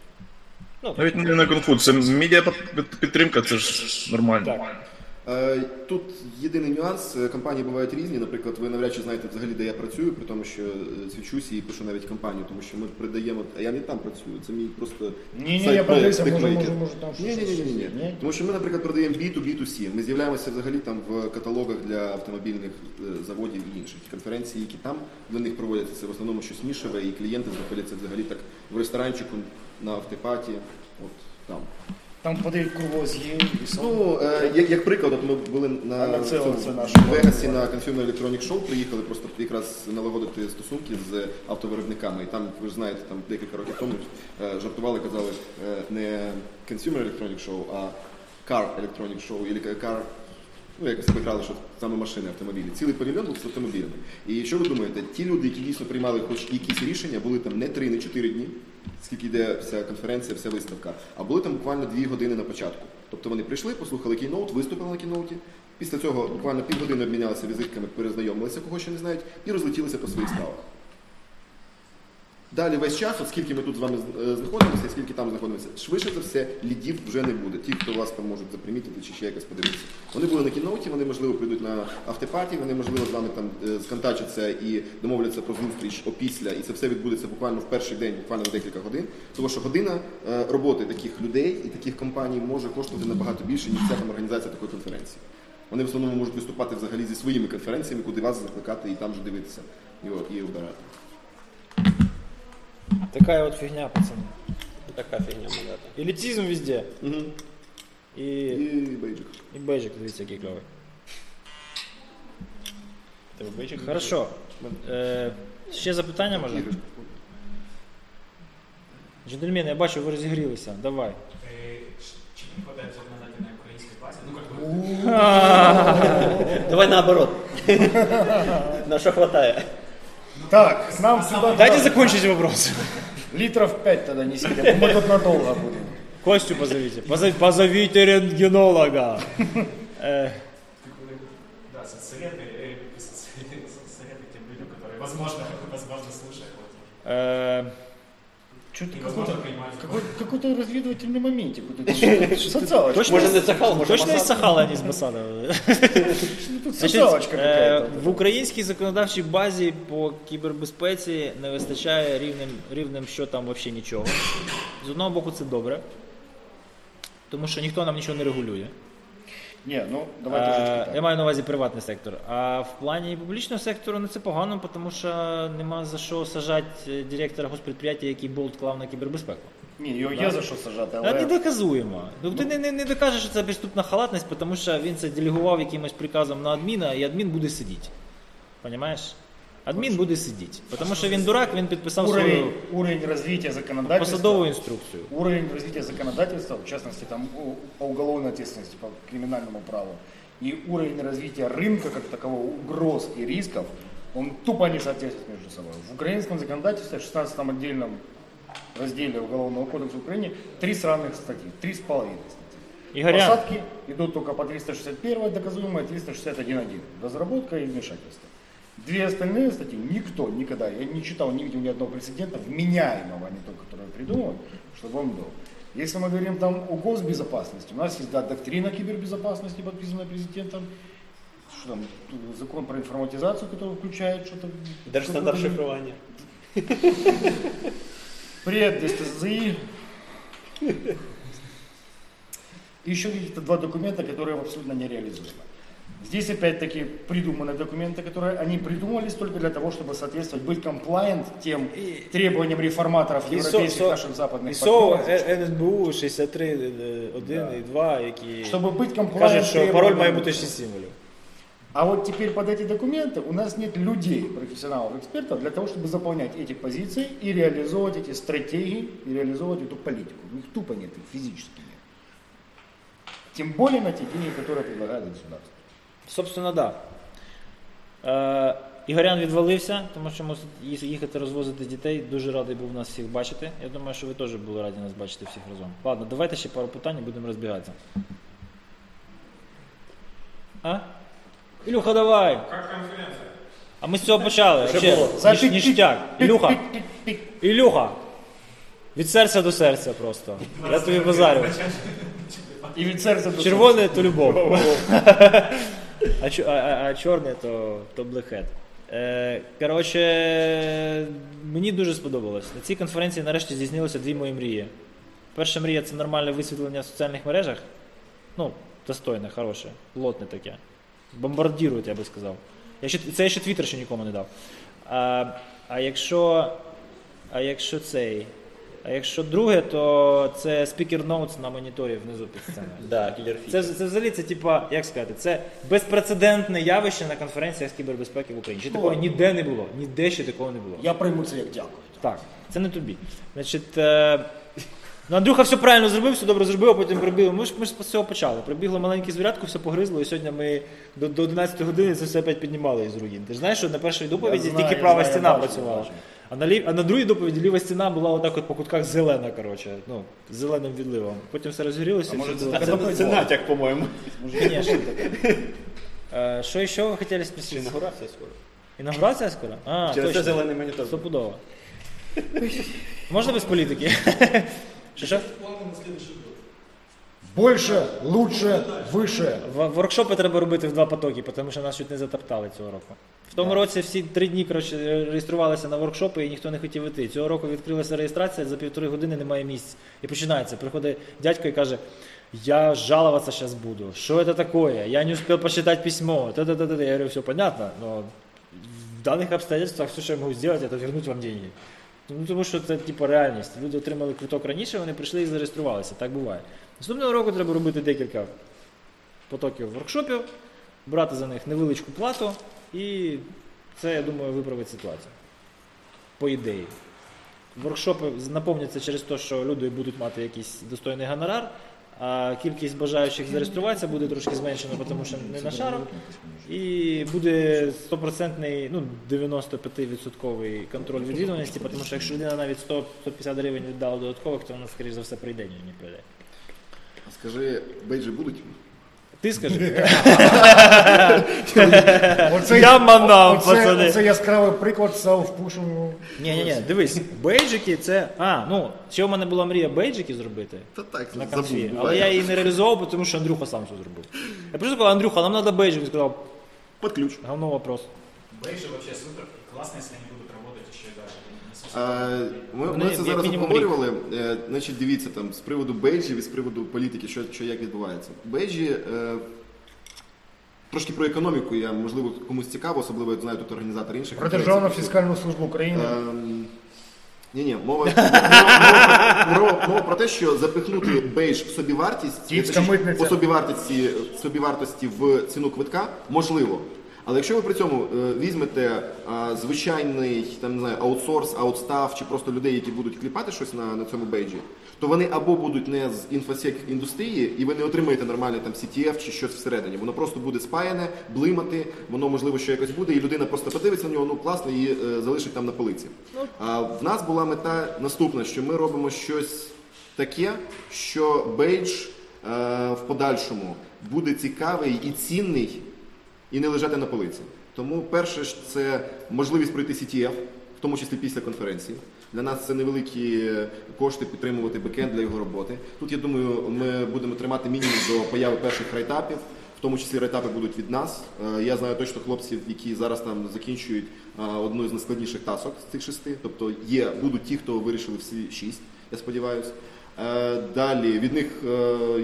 Ну,
Навіть не на конфу, це медіа підтримка, це ж нормально.
так.
Е, Тут єдиний нюанс. Е, Компанії бувають різні. Наприклад, ви навряд чи знаєте взагалі, де я працюю, при тому, що е, свічуся і пишу навіть компанію, тому що ми придаємо. А я не там працюю. Це мій просто
Ні-ні, я подивився, може, може, може, там щось-
ні, ні, ні, ні.
Ні?
Тому що ми, наприклад, продаємо B2, B2C. Ми з'являємося взагалі там в каталогах для автомобільних заводів і інших конференцій, які там для них проводяться. Це в основному щось нішеве, і клієнти знаходяться взагалі так в ресторанчику на автопаті. От там.
Там подають є. і сон.
Ну, е, як, як приклад, от ми були на
на це
цьому,
це наш
в Вегасі на Consumer Electronic Show, приїхали просто якраз налагодити стосунки з автовиробниками. І там, ви ж знаєте, там декілька років тому е, жартували, казали е, не Consumer Electronic Show, а Car Electronic Show, або Car Ну, якось ми грали, що саме машини, автомобілі. Цілий павільйон був з автомобілями. І що ви думаєте, ті люди, які дійсно приймали хоч якісь рішення, були там не три, не чотири дні, скільки йде вся конференція, вся виставка, а були там буквально дві години на початку. Тобто вони прийшли, послухали кійноут, виступили на кійноуті. Після цього буквально півгодини обмінялися візитками, перезнайомилися, кого ще не знають, і розлетілися по своїх справах. Далі весь час, от скільки ми тут з вами е, знаходимося, і скільки там знаходимося, швидше за все, лідів вже не буде. Ті, хто вас там можуть запримітити чи ще якось подивитися. Вони були на кіноуті, вони можливо прийдуть на автопаті, вони можливо з вами там е, сконтачаться і домовляться про зустріч опісля, і це все відбудеться буквально в перший день, буквально на декілька годин. Тому що година е, роботи таких людей і таких компаній може коштувати набагато більше, ніж ця там організація такої конференції. Вони в основному можуть виступати взагалі зі своїми конференціями, куди вас закликати і там же дивитися і обирати.
Така от фігня, пацани.
Така фігня монета.
Елітизм везде. І,
І бейджик.
і бейджик, дивіться, який кльовий.
Тебе бейджик?
Хорошо. Е, ще запитання може? Джентльмени, я бачу, ви розігрілися. Давай.
Э, Чи не хватает законодателя на украинской базе? Ну, как бы,
Давай наоборот. На що хватає?
Так, нам сюда
Дайте закончить вопрос.
литров 5 тогда несите, а мы тут надолго будем.
Костю позовите. Позов- Позовите рентгенолога. Е,
да, со- советы, э, тем людям, которые, возможно, возможно, слушают. вот.
е,
Что ты
И
какой-то,
возможно принимать
какой, какой-то разведывательный моментик. вот это, Социалочка.
Точно,
Може не Сахал, може
точно із
Масад?
Сахала, а не з Басада.
Тут
Значить,
социалочка
е,
какая-то.
в українській законодавчій базі по кібербезпеці не вистачає рівним, рівним що там взагалі нічого. З одного боку, це добре, тому що ніхто нам нічого не регулює.
Не, ну давайте
Е,
трошечки
Я маю на увазі приватний сектор. А в плані публічного сектору ну, це погано, тому що нема за що сажати директора госпредприятия, який болт клав на кібербезпеку.
Ні, його є за що сажати,
А
але...
недоказуємо. Ну ти не, не, не докажеш, що це преступна халатність, тому що він це делегував якимось приказом на адміна, і адмін буде сидіти. Понимаєш? Адмін буде сидіти. Тому що він дурак, він підписав
Уровень,
свою
уровень развития законодательства.
посадову інструкцію.
Уровень развития законодательства, в частности, там, у- по уголовной ответственности, по криминальному праву, и уровень развития рынка как такового, угроз и рисков, он тупо не соответствует между собой. В украинском законодательстве, в 16 отдельном разделе Уголовного кодекса Украины, три сраных статьи, три с половиной статьи.
Игорян.
Посадки идут только по 361 доказуемая, 361.1. Разработка и вмешательство. Две остальные статьи никто никогда, я не читал, не видел ни одного прецедента вменяемого, а не того, который придумал, чтобы он был. Если мы говорим там о госбезопасности, у нас есть да, доктрина кибербезопасности, подписанная президентом, что там, закон про информатизацию, который включает что-то...
Держстандарт
какой-то-
шифрування.
Привет, ДСТЗИ. И еще каких-то два документа, которые абсолютно нереализуемы. Здесь опять-таки придуманы документы, которые они придумались только для того, чтобы соответствовать, быть комплайент тем требованиям реформаторов европейских наших западных
ІСО,
партнеров.
НСБУ 63, 1 і 2, які
Чтобы быть комплайент
кажуть, що пароль
требованиям.
має бути 6 символів.
А вот теперь под эти документы у нас нет людей, профессионалов, экспертов для того, чтобы заполнять эти позиции и реализовывать эти стратегии, и реализовывать эту политику. У них тупо нет, их физически нет. Тем более на те деньги, которые предлагает государство.
Собственно, так. Да. Е, Ігорян відвалився, тому що мусить їхати розвозити дітей. Дуже радий був нас всіх бачити. Я думаю, що ви теж були раді нас бачити всіх разом. Ладно, давайте ще пару питань і будемо розбігатися. А? Ілюха, давай!
Как конференция?
А ми з цього почали. Вообще,
було.
ніж, ніштяк. Ілюха, Ілюха! Від серця до серця просто. Я тобі базарю.
И ведь сердце до
Червоне то любов. а, а, а, чорне то, то блекет. Е, коротше, мені дуже сподобалось. На цій конференції нарешті здійснилося дві мої мрії. Перша мрія це нормальне висвітлення в соціальних мережах. Ну, достойне, хороше, плотне таке. Бомбардірують, я би сказав. Я ще, це я ще твіттер ще нікому не дав. А, а якщо. А якщо цей. А якщо друге, то це спікер ноутс на моніторі внизу під сценою.
Да,
Це, це взагалі це типа, як сказати, це безпрецедентне явище на конференціях з кібербезпеки в Україні. Ще такого ніде не було. Ніде ще такого не було.
Я прийму це як дякую.
Так, це не тобі. Значить, е, ну, Андрюха все правильно зробив, все добре зробив, а потім прибігли. Ми ж, ми ж з цього почали. Прибігло маленьке звірятко, все погризло, і сьогодні ми до, до 11 години це все опять піднімали із руїн. Ти ж знаєш, що на першій доповіді
знаю,
тільки права
знаю,
стіна
бачу,
працювала.
бачу.
А на, лів, а на другій доповіді ліва стіна була отак от по кутках зелена, коротше, ну, з зеленим відливом. Потім все розгорілося. і
може,
все
це
було-
така
Це, це натяк, по-моєму.
Конечно. Э, Что еще вы хотели спросить?
Інаугурація скоро.
Инаугурация скоро? А,
Через це
точно.
зелений монітор.
Стопудово. Можно без политики? Что, что?
Больше, лучше, выше.
В- Воркшопи треба робити в два потоки, тому що нас чуть не затоптали цього року. В тому році всі три дні коротше, реєструвалися на воркшопи і ніхто не хотів іти. Цього року відкрилася реєстрація, за півтори години немає місць. І починається. Приходить дядько і каже: Я жаловаться сейчас буду. Что это такое? Я не успел почитать письмо. Та-та-та-та. Я говорю, все понятно, но в даних обстоятельствах все, що я можу зробити, це вернуть вам деньги. Ну, тому що це типу реальність. Люди отримали квиток раніше, вони прийшли і зареєструвалися. Так буває. Наступного року треба робити декілька потоків воркшопів, брати за них невеличку плату, і це, я думаю, виправить ситуацію. По ідеї. Воркшопи наповняться через те, що люди будуть мати якийсь достойний гонорар, а кількість бажаючих зареєструватися буде трошки зменшена, тому що не на шару. І буде стопроцентний, ну 95% контроль відвідуваності, тому що якщо людина навіть 100-150 гривень віддала додаткових, то вона, скоріш за все, прийде, ні не прийде.
Скажи, бейджі будуть?
Ти скажи.
Оце,
Я манав,
оце,
пацани.
Оце яскравий приклад self-pushing.
Ні, ні, ні, дивись, бейджики це. А, ну, ще в мене була мрія бейджики зробити.
Та так,
на
забув,
конфі.
буває.
Але я її не реалізовував, тому що Андрюха сам все зробив. Я просто сказав, Андрюха, нам треба бейджик. Він сказав,
Під ключ.
говно вопрос.
Бейджи вообще супер. Классно, если они
Ми,
Вони
ми це зараз
мінімум
обговорювали. Е, Значить, дивіться там з приводу бейджів і з приводу політики, що, що як відбувається. Бейджі е, трошки про економіку. Я можливо комусь цікаво, особливо я знаю тут організатор інших.
Про. Державну фіскальну службу України.
Ем, Ні, ні, мова, мова, мова, мова про те, що запихнути бейдж в собівартість, по собівартості, собівартості в ціну квитка можливо. Але якщо ви при цьому е, візьмете звичайний там, не знаю, аутсорс, аутстав чи просто людей, які будуть кліпати щось на, на цьому бейджі, то вони або будуть не з інфосек індустрії, і ви не отримаєте нормальний там CTF чи щось всередині. Воно просто буде спаяне, блимати, воно можливо що якось буде, і людина просто подивиться на нього, ну класно, і е, залишить там на полиці. А в нас була мета наступна, що ми робимо щось таке, що бейдж е, в подальшому буде цікавий і цінний і не лежати на полиці. Тому перше це можливість пройти CTF, в тому числі після конференції. Для нас це невеликі кошти підтримувати бекенд для його роботи. Тут я думаю, ми будемо тримати мінімум до появи перших write-up ів. В тому числі write-up и будуть від нас. Е, Я знаю точно хлопців, які зараз там закінчують е, одну з найскладніших тасок з цих шести. Тобто є, будуть ті, хто вирішили всі шість, я сподіваюся. Е, Далі від них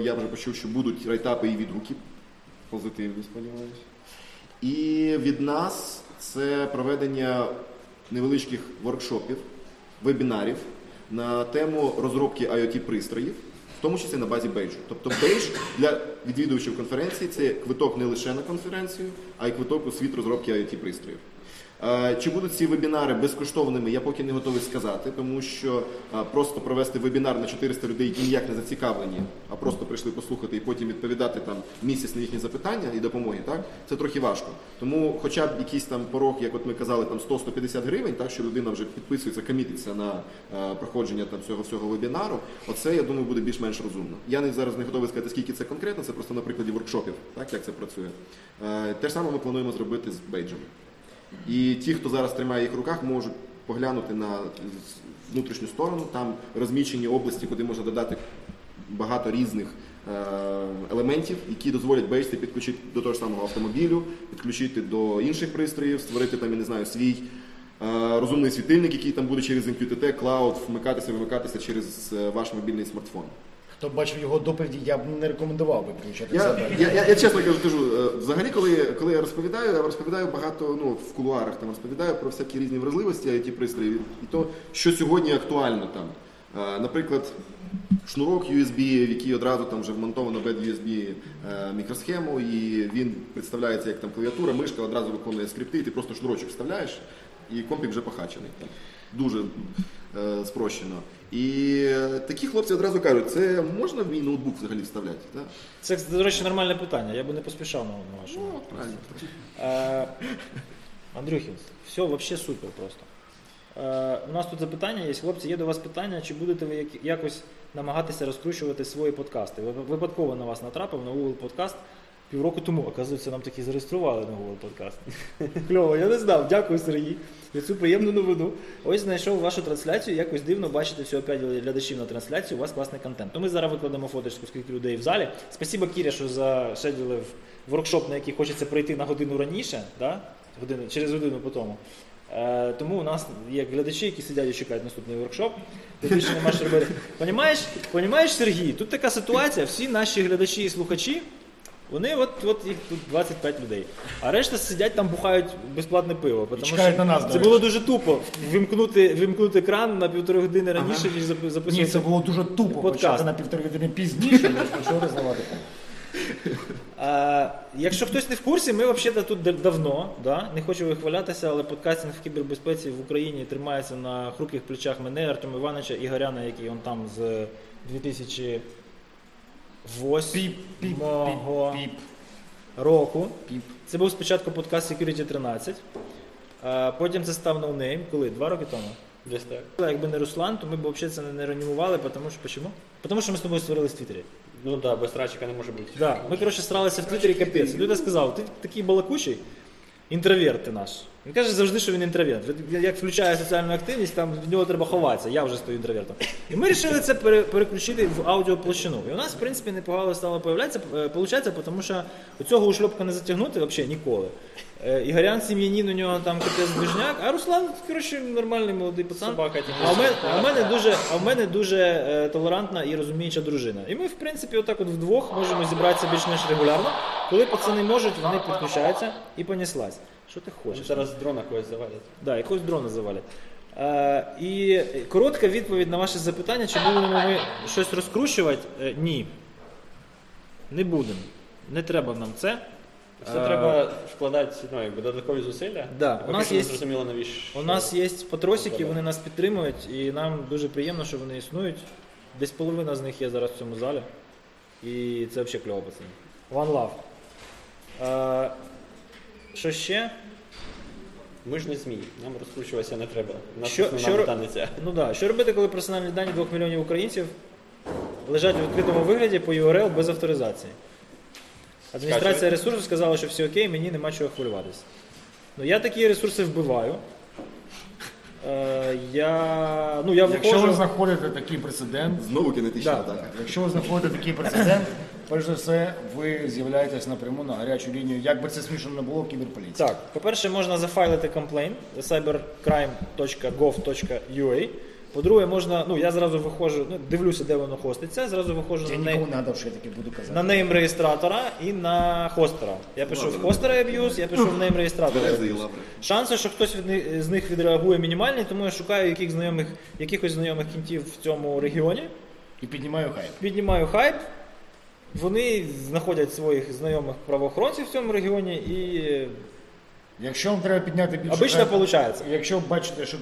я вже почув, що будуть райтапи і відгуки. Позитивні, сподіваюся. І від нас це проведення невеличких воркшопів, вебінарів на тему розробки IoT-пристроїв, в тому числі на базі бейджу. Тобто бейдж для відвідувачів конференції це квиток не лише на конференцію, а й квиток у світ розробки IoT-пристроїв. Е, Чи будуть ці вебінари безкоштовними, я поки не готовий сказати, тому що е, просто провести вебінар на 400 людей, які ніяк не зацікавлені, а просто прийшли послухати і потім відповідати там місяць на їхні запитання і допомоги, так це трохи важко. Тому, хоча б якийсь там порог, як от ми казали, там 100-150 гривень, так що людина вже підписується, комітиться на е, проходження там цього всього вебінару. Оце я думаю буде більш-менш розумно. Я не зараз не готовий сказати, скільки це конкретно, це просто на прикладі воркшопів, так як це працює. Е, Те ж саме ми плануємо зробити з бейджами. І ті, хто зараз тримає їх в руках, можуть поглянути на внутрішню сторону. Там розмічені області, куди можна додати багато різних е, елементів, які дозволять бейсти підключити до того ж самого автомобілю, підключити до інших пристроїв, створити там, я не знаю, свій е, розумний світильник, який там буде через MQTT, клауд, вмикатися, вимикатися через е, ваш мобільний смартфон.
Хто бачив його доповіді, я б не рекомендував би включати
Я,
себе.
я, я, я чесно кажу, кажу, е, взагалі, коли, коли я розповідаю, я розповідаю багато ну, в кулуарах, там розповідаю про всякі різні вразливості it пристроїв і то, що сьогодні актуально там. Е, Наприклад, шнурок USB, в який одразу там вже вмонтовано BED-USB е, мікросхему, і він представляється як там клавіатура, мишка одразу виконує скрипти, і ти просто шнурочок вставляєш, і компік вже похачений. Дуже е, спрощено. І такі хлопці одразу кажуть, це можна в мій ноутбук взагалі вставляти? Так?
Це, до речі, нормальне питання. Я би не поспішав на, вашому.
Ну, правильно.
Е, Андрюхін, все взагалі супер просто. Е, у нас тут запитання є. Хлопці, є до вас питання, чи будете ви якось намагатися розкручувати свої подкасти? Ви- Випадково на вас натрапив на Google Подкаст півроку тому. Оказується, нам таки зареєстрували на Google Подкаст. Кльово, я не знав. Дякую, Сергій, за цю приємну новину. Ось знайшов вашу трансляцію. Якось дивно бачити всього 5 глядачів на трансляцію. У вас класний контент. То ми зараз викладемо фоточку, скільки людей в залі. Спасибо, Кіря, що зашеділив воркшоп, на який хочеться прийти на годину раніше, да? годину, через годину по тому. Е, тому у нас є глядачі, які сидять і чекають наступний воркшоп. Ти більше нема що робити. Понімаєш, понімаєш, Сергій, тут така ситуація, всі наші глядачі і слухачі, вони от, от їх тут 25 людей. А решта сидять там бухають безплатне пиво. Тому що
на нас,
Це було дуже тупо. Вимкнути, вимкнути екран на півтори години раніше, ніж запи-
Ні, це було дуже тупо
Подкаст.
почати на півтори години пізніше, ніж почали роздавати.
А, якщо хтось не в курсі, ми взагалі тут давно, да? не хочу вихвалятися, але подкастинг в кібербезпеці в Україні тримається на хрупких плечах мене, Артема Івановича і Горяна, який он там з 2008
Піп, піп,
мого
піп, піп.
року.
Піп.
Це був спочатку подкаст Security 13, а потім це став No Name. Коли? Два роки тому? Десь так. Якби не Руслан, то ми б взагалі це не реанімували, тому що почему? Тому що ми з тобою створили в Твіттері.
Ну так, да, без срачика не може бути.
Да. Ми, коротше, старалися в Твіттері капець. Люди сказав, ти такий балакучий, інтроверт ти наш. Він каже завжди, що він інтроверт. Як включає соціальну активність, там від нього треба ховатися. Я вже стаю інтровертом. І ми вирішили це пере- переключити в аудіоплощину. І у нас, в принципі, непогано стало появлятися, е, тому що цього ушльопка не затягнути взагалі ніколи. Е, Ігорян Сім'янін у нього там капець движняк, а Руслан, коротше, нормальний молодий пацан.
Собака
А в мене, а в мене дуже, а в мене дуже е, толерантна і розуміюча дружина. І ми, в принципі, отак от вдвох можемо зібратися більш-менш регулярно. Коли пацани можуть, вони підключаються і понеслась. Що ти хочеш?
Зараз дрона когось завалять.
Да, якогось дрона завалять. Е, і коротка відповідь на ваше запитання, чи будемо ми щось розкручувати? Е, ні. Не будемо. Не треба нам це.
Це
Е,
треба вкладати ну, якби, додаткові зусилля.
Да, у нас є-
зрозуміло навіщо.
У нас є патросики, вони нас підтримують, і нам дуже приємно, що вони існують. Десь половина з них є зараз в цьому залі. І це взагалі кльово, пацани. One love. Е, що ще?
Ми ж не змії, нам розкручуватися не треба. Нас
Що- що-
ця.
Ну да. Що робити, коли персональні дані 2 мільйонів українців лежать у відкритому вигляді по URL без авторизації? Адміністрація ресурсу сказала, що все окей, мені нема чого хвилюватися. Ну я такі ресурси вбиваю. Е, я, ну, я
Якщо ви
виходжу.
знаходите такий прецедент,
Знову кінетична
Да.
атака.
якщо ви знаходите такий прецедент, перш за все, ви з'являєтесь напряму на гарячу лінію, як би це смішно не було, кіберполіції.
Так, по-перше, можна зафайлити комплейн cybercrime.gov.ua. По-друге, можна, ну я зразу виходжу, ну, дивлюся, де воно хоститься, зразу виходжу
Я
на
нікому
неї.
не надав, що я таке буду казати.
На нейм реєстратора і на хостера. Я пишу в хостера аб'юз, я пишу в нейм реєстратора. Abuse. Шанси, що хтось від них- з них відреагує мінімальні, тому я шукаю яких знайомих, якихось знайомих кінтів в цьому регіоні.
І піднімаю хайп.
Піднімаю хайп. Вони знаходять своїх знайомих правоохоронців в цьому регіоні і
Якщо вам треба підняти більше
обично
хайпу,
виходить.
Якщо ви бачите, що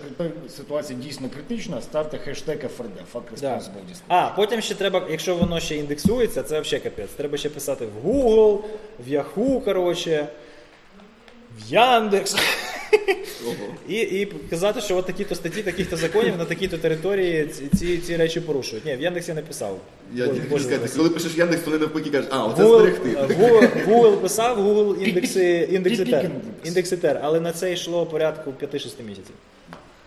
ситуація дійсно критична, ставте хештег ФРД, Fuck
Да.
Responsible Display.
А, потім ще треба, якщо воно ще індексується, це взагалі капець. Треба ще писати в Google, в Yahoo, коротше, в Яндекс. І, і казати, що от такі-то статті, таких-то законів на такій-то території ці, ці, ці речі порушують. Ні, в Яндексі я не писав.
Я
Боже,
тільки сказати, коли пишеш Яндекс, вони навпаки кажуть, а, оце
Google,
зберегти.
е, Google, Google писав, Google індекси, індекси
Пік-пік
тер.
індекс.
Індекси тер, але на це йшло порядку 5-6 місяців.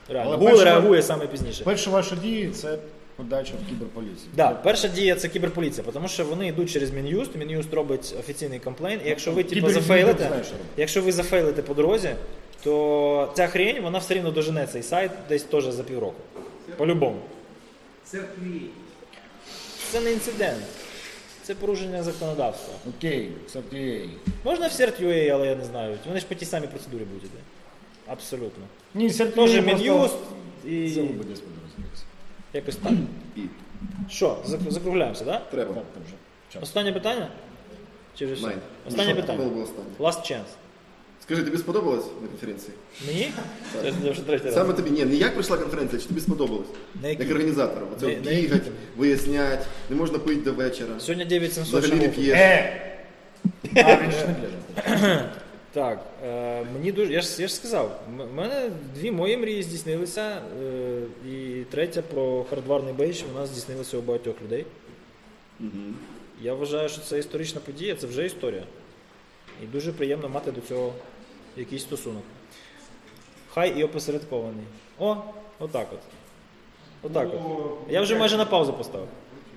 Реально. Google реагує саме пізніше.
Перші ваші дії це подача в кіберполіцію.
Да, перша дія це кіберполіція, тому що вони йдуть через Мін'юст, Мін'юст робить офіційний комплейн, і якщо ви типу, зафейлите, якщо ви зафейлите по дорозі, то ця хрень, вона все рівно дожене цей сайт десь теж за півроку. По-любому. Це не інцидент, це порушення законодавства.
Окей, окей.
Можна в CERT.ua, але я не знаю. Вони ж по тій самій процедурі будуть. Абсолютно.
Ні,
Теж
людей
Мін'юст
просто-
і
Це буде розумієте.
якось так.
І
Що, зак- закругляємося, так? Да?
треба.
Останнє питання? Чи вже все? Останнє питання.
останнє?
Last chance.
Скажи, тобі сподобалось на конференції?
Мені?
Це я вже третій раз.
Саме тобі, ні, не як прийшла конференція, чи тобі сподобалось?
На якій?
Як організаторам. Оце
На-
бігать,
тобі?
вияснять, не можна пити до вечора.
Сьогодні 9700
Взагалі не
шагов.
п'єш.
Е! А, він ж не гляже.
Так, е, мені дуже. Я ж, я ж сказав, в мене дві мої мрії здійснилися, е, і третя про хардварний бейдж вона здійснилася у багатьох людей. Я вважаю, що це історична подія, це вже історія. І дуже приємно мати до цього якийсь стосунок. Хай і опосередкований. О, отак от. Отак от. Я вже майже на паузу поставив.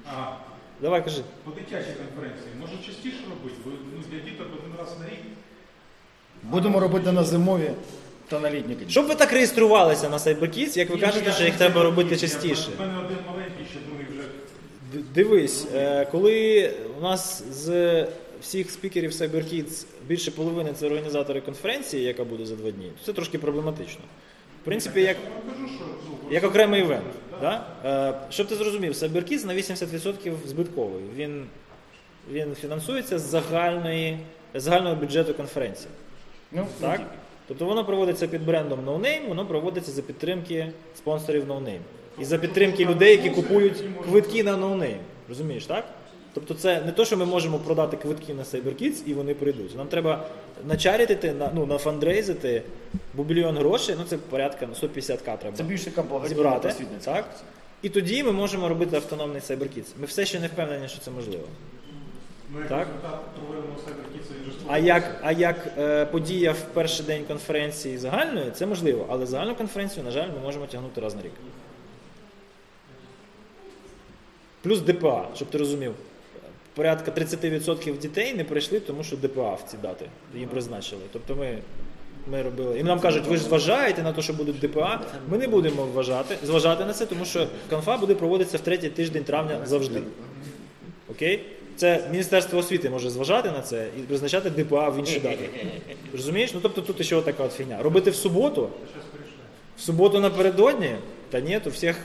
А,
Давай кажи.
по дитячій конференції може частіше робити? Бо ну, для діток один раз на рік.
Будемо робити на зимові та на літні канікули.
Щоб ви так реєструвалися на CyberKids, як ви кажете, що їх треба робити частіше.
У мене один маленький, ще другий вже
Дивись, е, коли у нас з всіх спікерів CyberKids більше половини це організатори конференції, яка буде за два дні, то це трошки проблематично. В принципі, як, як окремий івент. Да? Е, Щоб ти зрозумів, CyberKids на 80% збитковий. Він, він фінансується з загальної, з загального бюджету конференції.
Ну,
Так? Тобто воно проводиться під брендом No Name, воно проводиться за підтримки спонсорів No Name. І за підтримки людей, які купують квитки на No Name. Розумієш, так? Тобто це не то, що ми можемо продати квитки на CyberKids і вони прийдуть. Нам треба начаритити, на, ну, нафандрейзити бо мільйон грошей, ну це порядка ну, 150к треба
Це більш така
зібрати. Так? І тоді ми можемо робити автономний CyberKids. Ми все ще не впевнені, що це можливо.
Ну, як
Так.
результат і
А як, а як е, подія в перший день конференції загальної, це можливо, але загальну конференцію, на жаль, ми можемо тягнути раз на рік. Плюс ДПА, щоб ти розумів. Порядка 30% дітей не прийшли, тому що ДПА в ці дати їм призначили. Тобто ми, ми робили. І нам кажуть, ви ж зважаєте на те, що будуть ДПА. Ми не будемо вважати, зважати на це, тому що конфа буде проводитися в третій тиждень травня завжди. Окей? Це Міністерство освіти може зважати на це і призначати ДПА в інші дати. Розумієш? Ну тобто тут ще така от фігня. Робити в суботу, в суботу напередодні, та ні, у всіх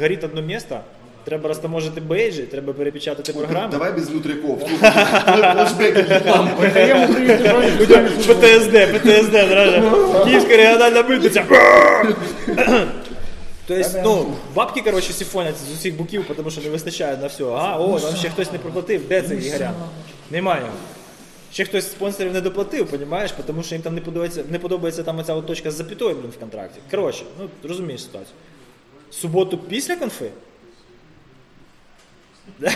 горить одне місце. Треба розтаможити бейджі, треба перепечатати програму.
Давай без лампи.
ПТСД, ПТСД, драже. Київська регіональна митниця. Тобто, ну, бабки, коротше, сифонять з усіх боків, тому що не вистачає на все. А, о, там ще хтось не проплатив. Де цей Ігорян? Немає. Ще хтось з спонсорів не доплатив, понімаєш, тому що їм там не подобається, не подобається там оця от точка з запятою, блін, в контракті. Коротше, ну, розумієш ситуацію. Суботу після конфи?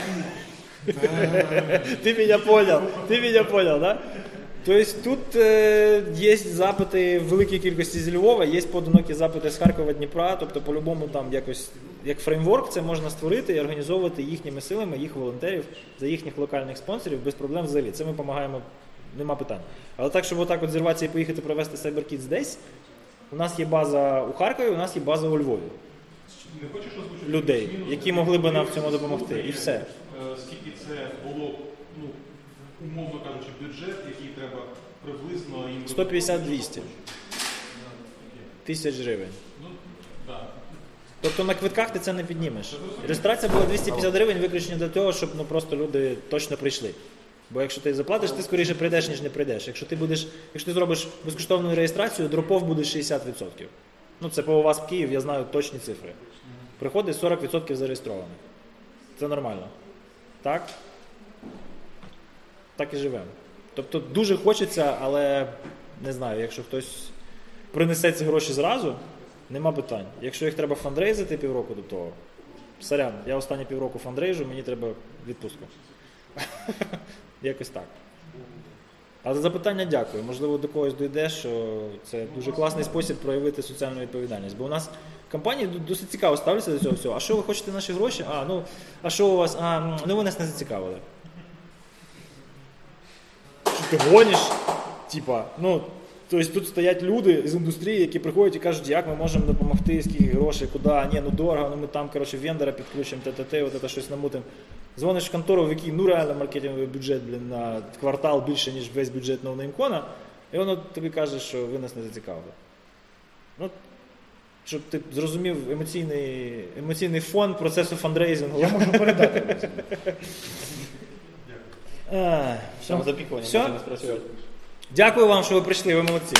Ты меня понял, ты меня понял, да? Тобто тут е, є запити в великій кількості з Львова, є поодинокі запити з Харкова, Дніпра, тобто по-любому там якось як фреймворк це можна створити і організовувати їхніми силами, їх волонтерів, за їхніх локальних спонсорів без проблем взагалі. Це ми допомагаємо, нема питань. Але так, щоб отак от зірватися і поїхати провести CyberKids десь, у нас є база у Харкові, у нас є база у Львові.
Не хочеш озвучити
Людей, які могли би нам в цьому допомогти, і все.
е, Скільки це було, ну, умовно кажучи, бюджет, який треба приблизно їм
150-200 тисяч гривень.
Ну, да.
Тобто на квитках ти це не піднімеш. Реєстрація була 250 гривень виключно для того, щоб ну, просто люди точно прийшли. Бо якщо ти заплатиш, ти скоріше прийдеш, ніж не прийдеш. Якщо ти будеш, якщо ти зробиш безкоштовну реєстрацію, дропов буде 60%. Ну це по вас в Київ, я знаю точні цифри. Приходить 40% зареєстрованих. Це нормально. Так? Так і живемо. Тобто дуже хочеться, але не знаю, якщо хтось принесе ці гроші зразу, нема питань. Якщо їх треба фандрейзити півроку до того, сорян, я останні півроку фандрейжу, мені треба відпустку. Якось так. Але запитання дякую. Можливо, до когось дійде, що це дуже класний спосіб проявити соціальну відповідальність. Бо у нас компанії досить цікаво ставляться до цього всього. А що ви хочете наші гроші? А, ну, а що у вас? А, ну ви нас не зацікавили. Що ти гониш? Типа, ну, тобто тут стоять люди з індустрії, які приходять і кажуть, як ми можемо допомогти, скільки грошей, куди, ні, ну дорого, ну ми там, коротше, вендора підключимо, т-т-т, от це щось намутимо. Дзвониш в контору, в якій ну реально маркетинговий бюджет блін, на квартал більше, ніж весь бюджет ноунеймкона, і воно тобі каже, що ви нас не зацікавили. Ну, щоб ти зрозумів емоційний, емоційний фон процесу фандрейзингу.
Я можу передати.
А, Все?
може.
Дякую вам, що ви прийшли, ви молодці.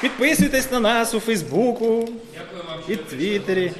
Підписуйтесь на нас у Фейсбуку
Дякую вам,
і
що прийшли.
Твіттері.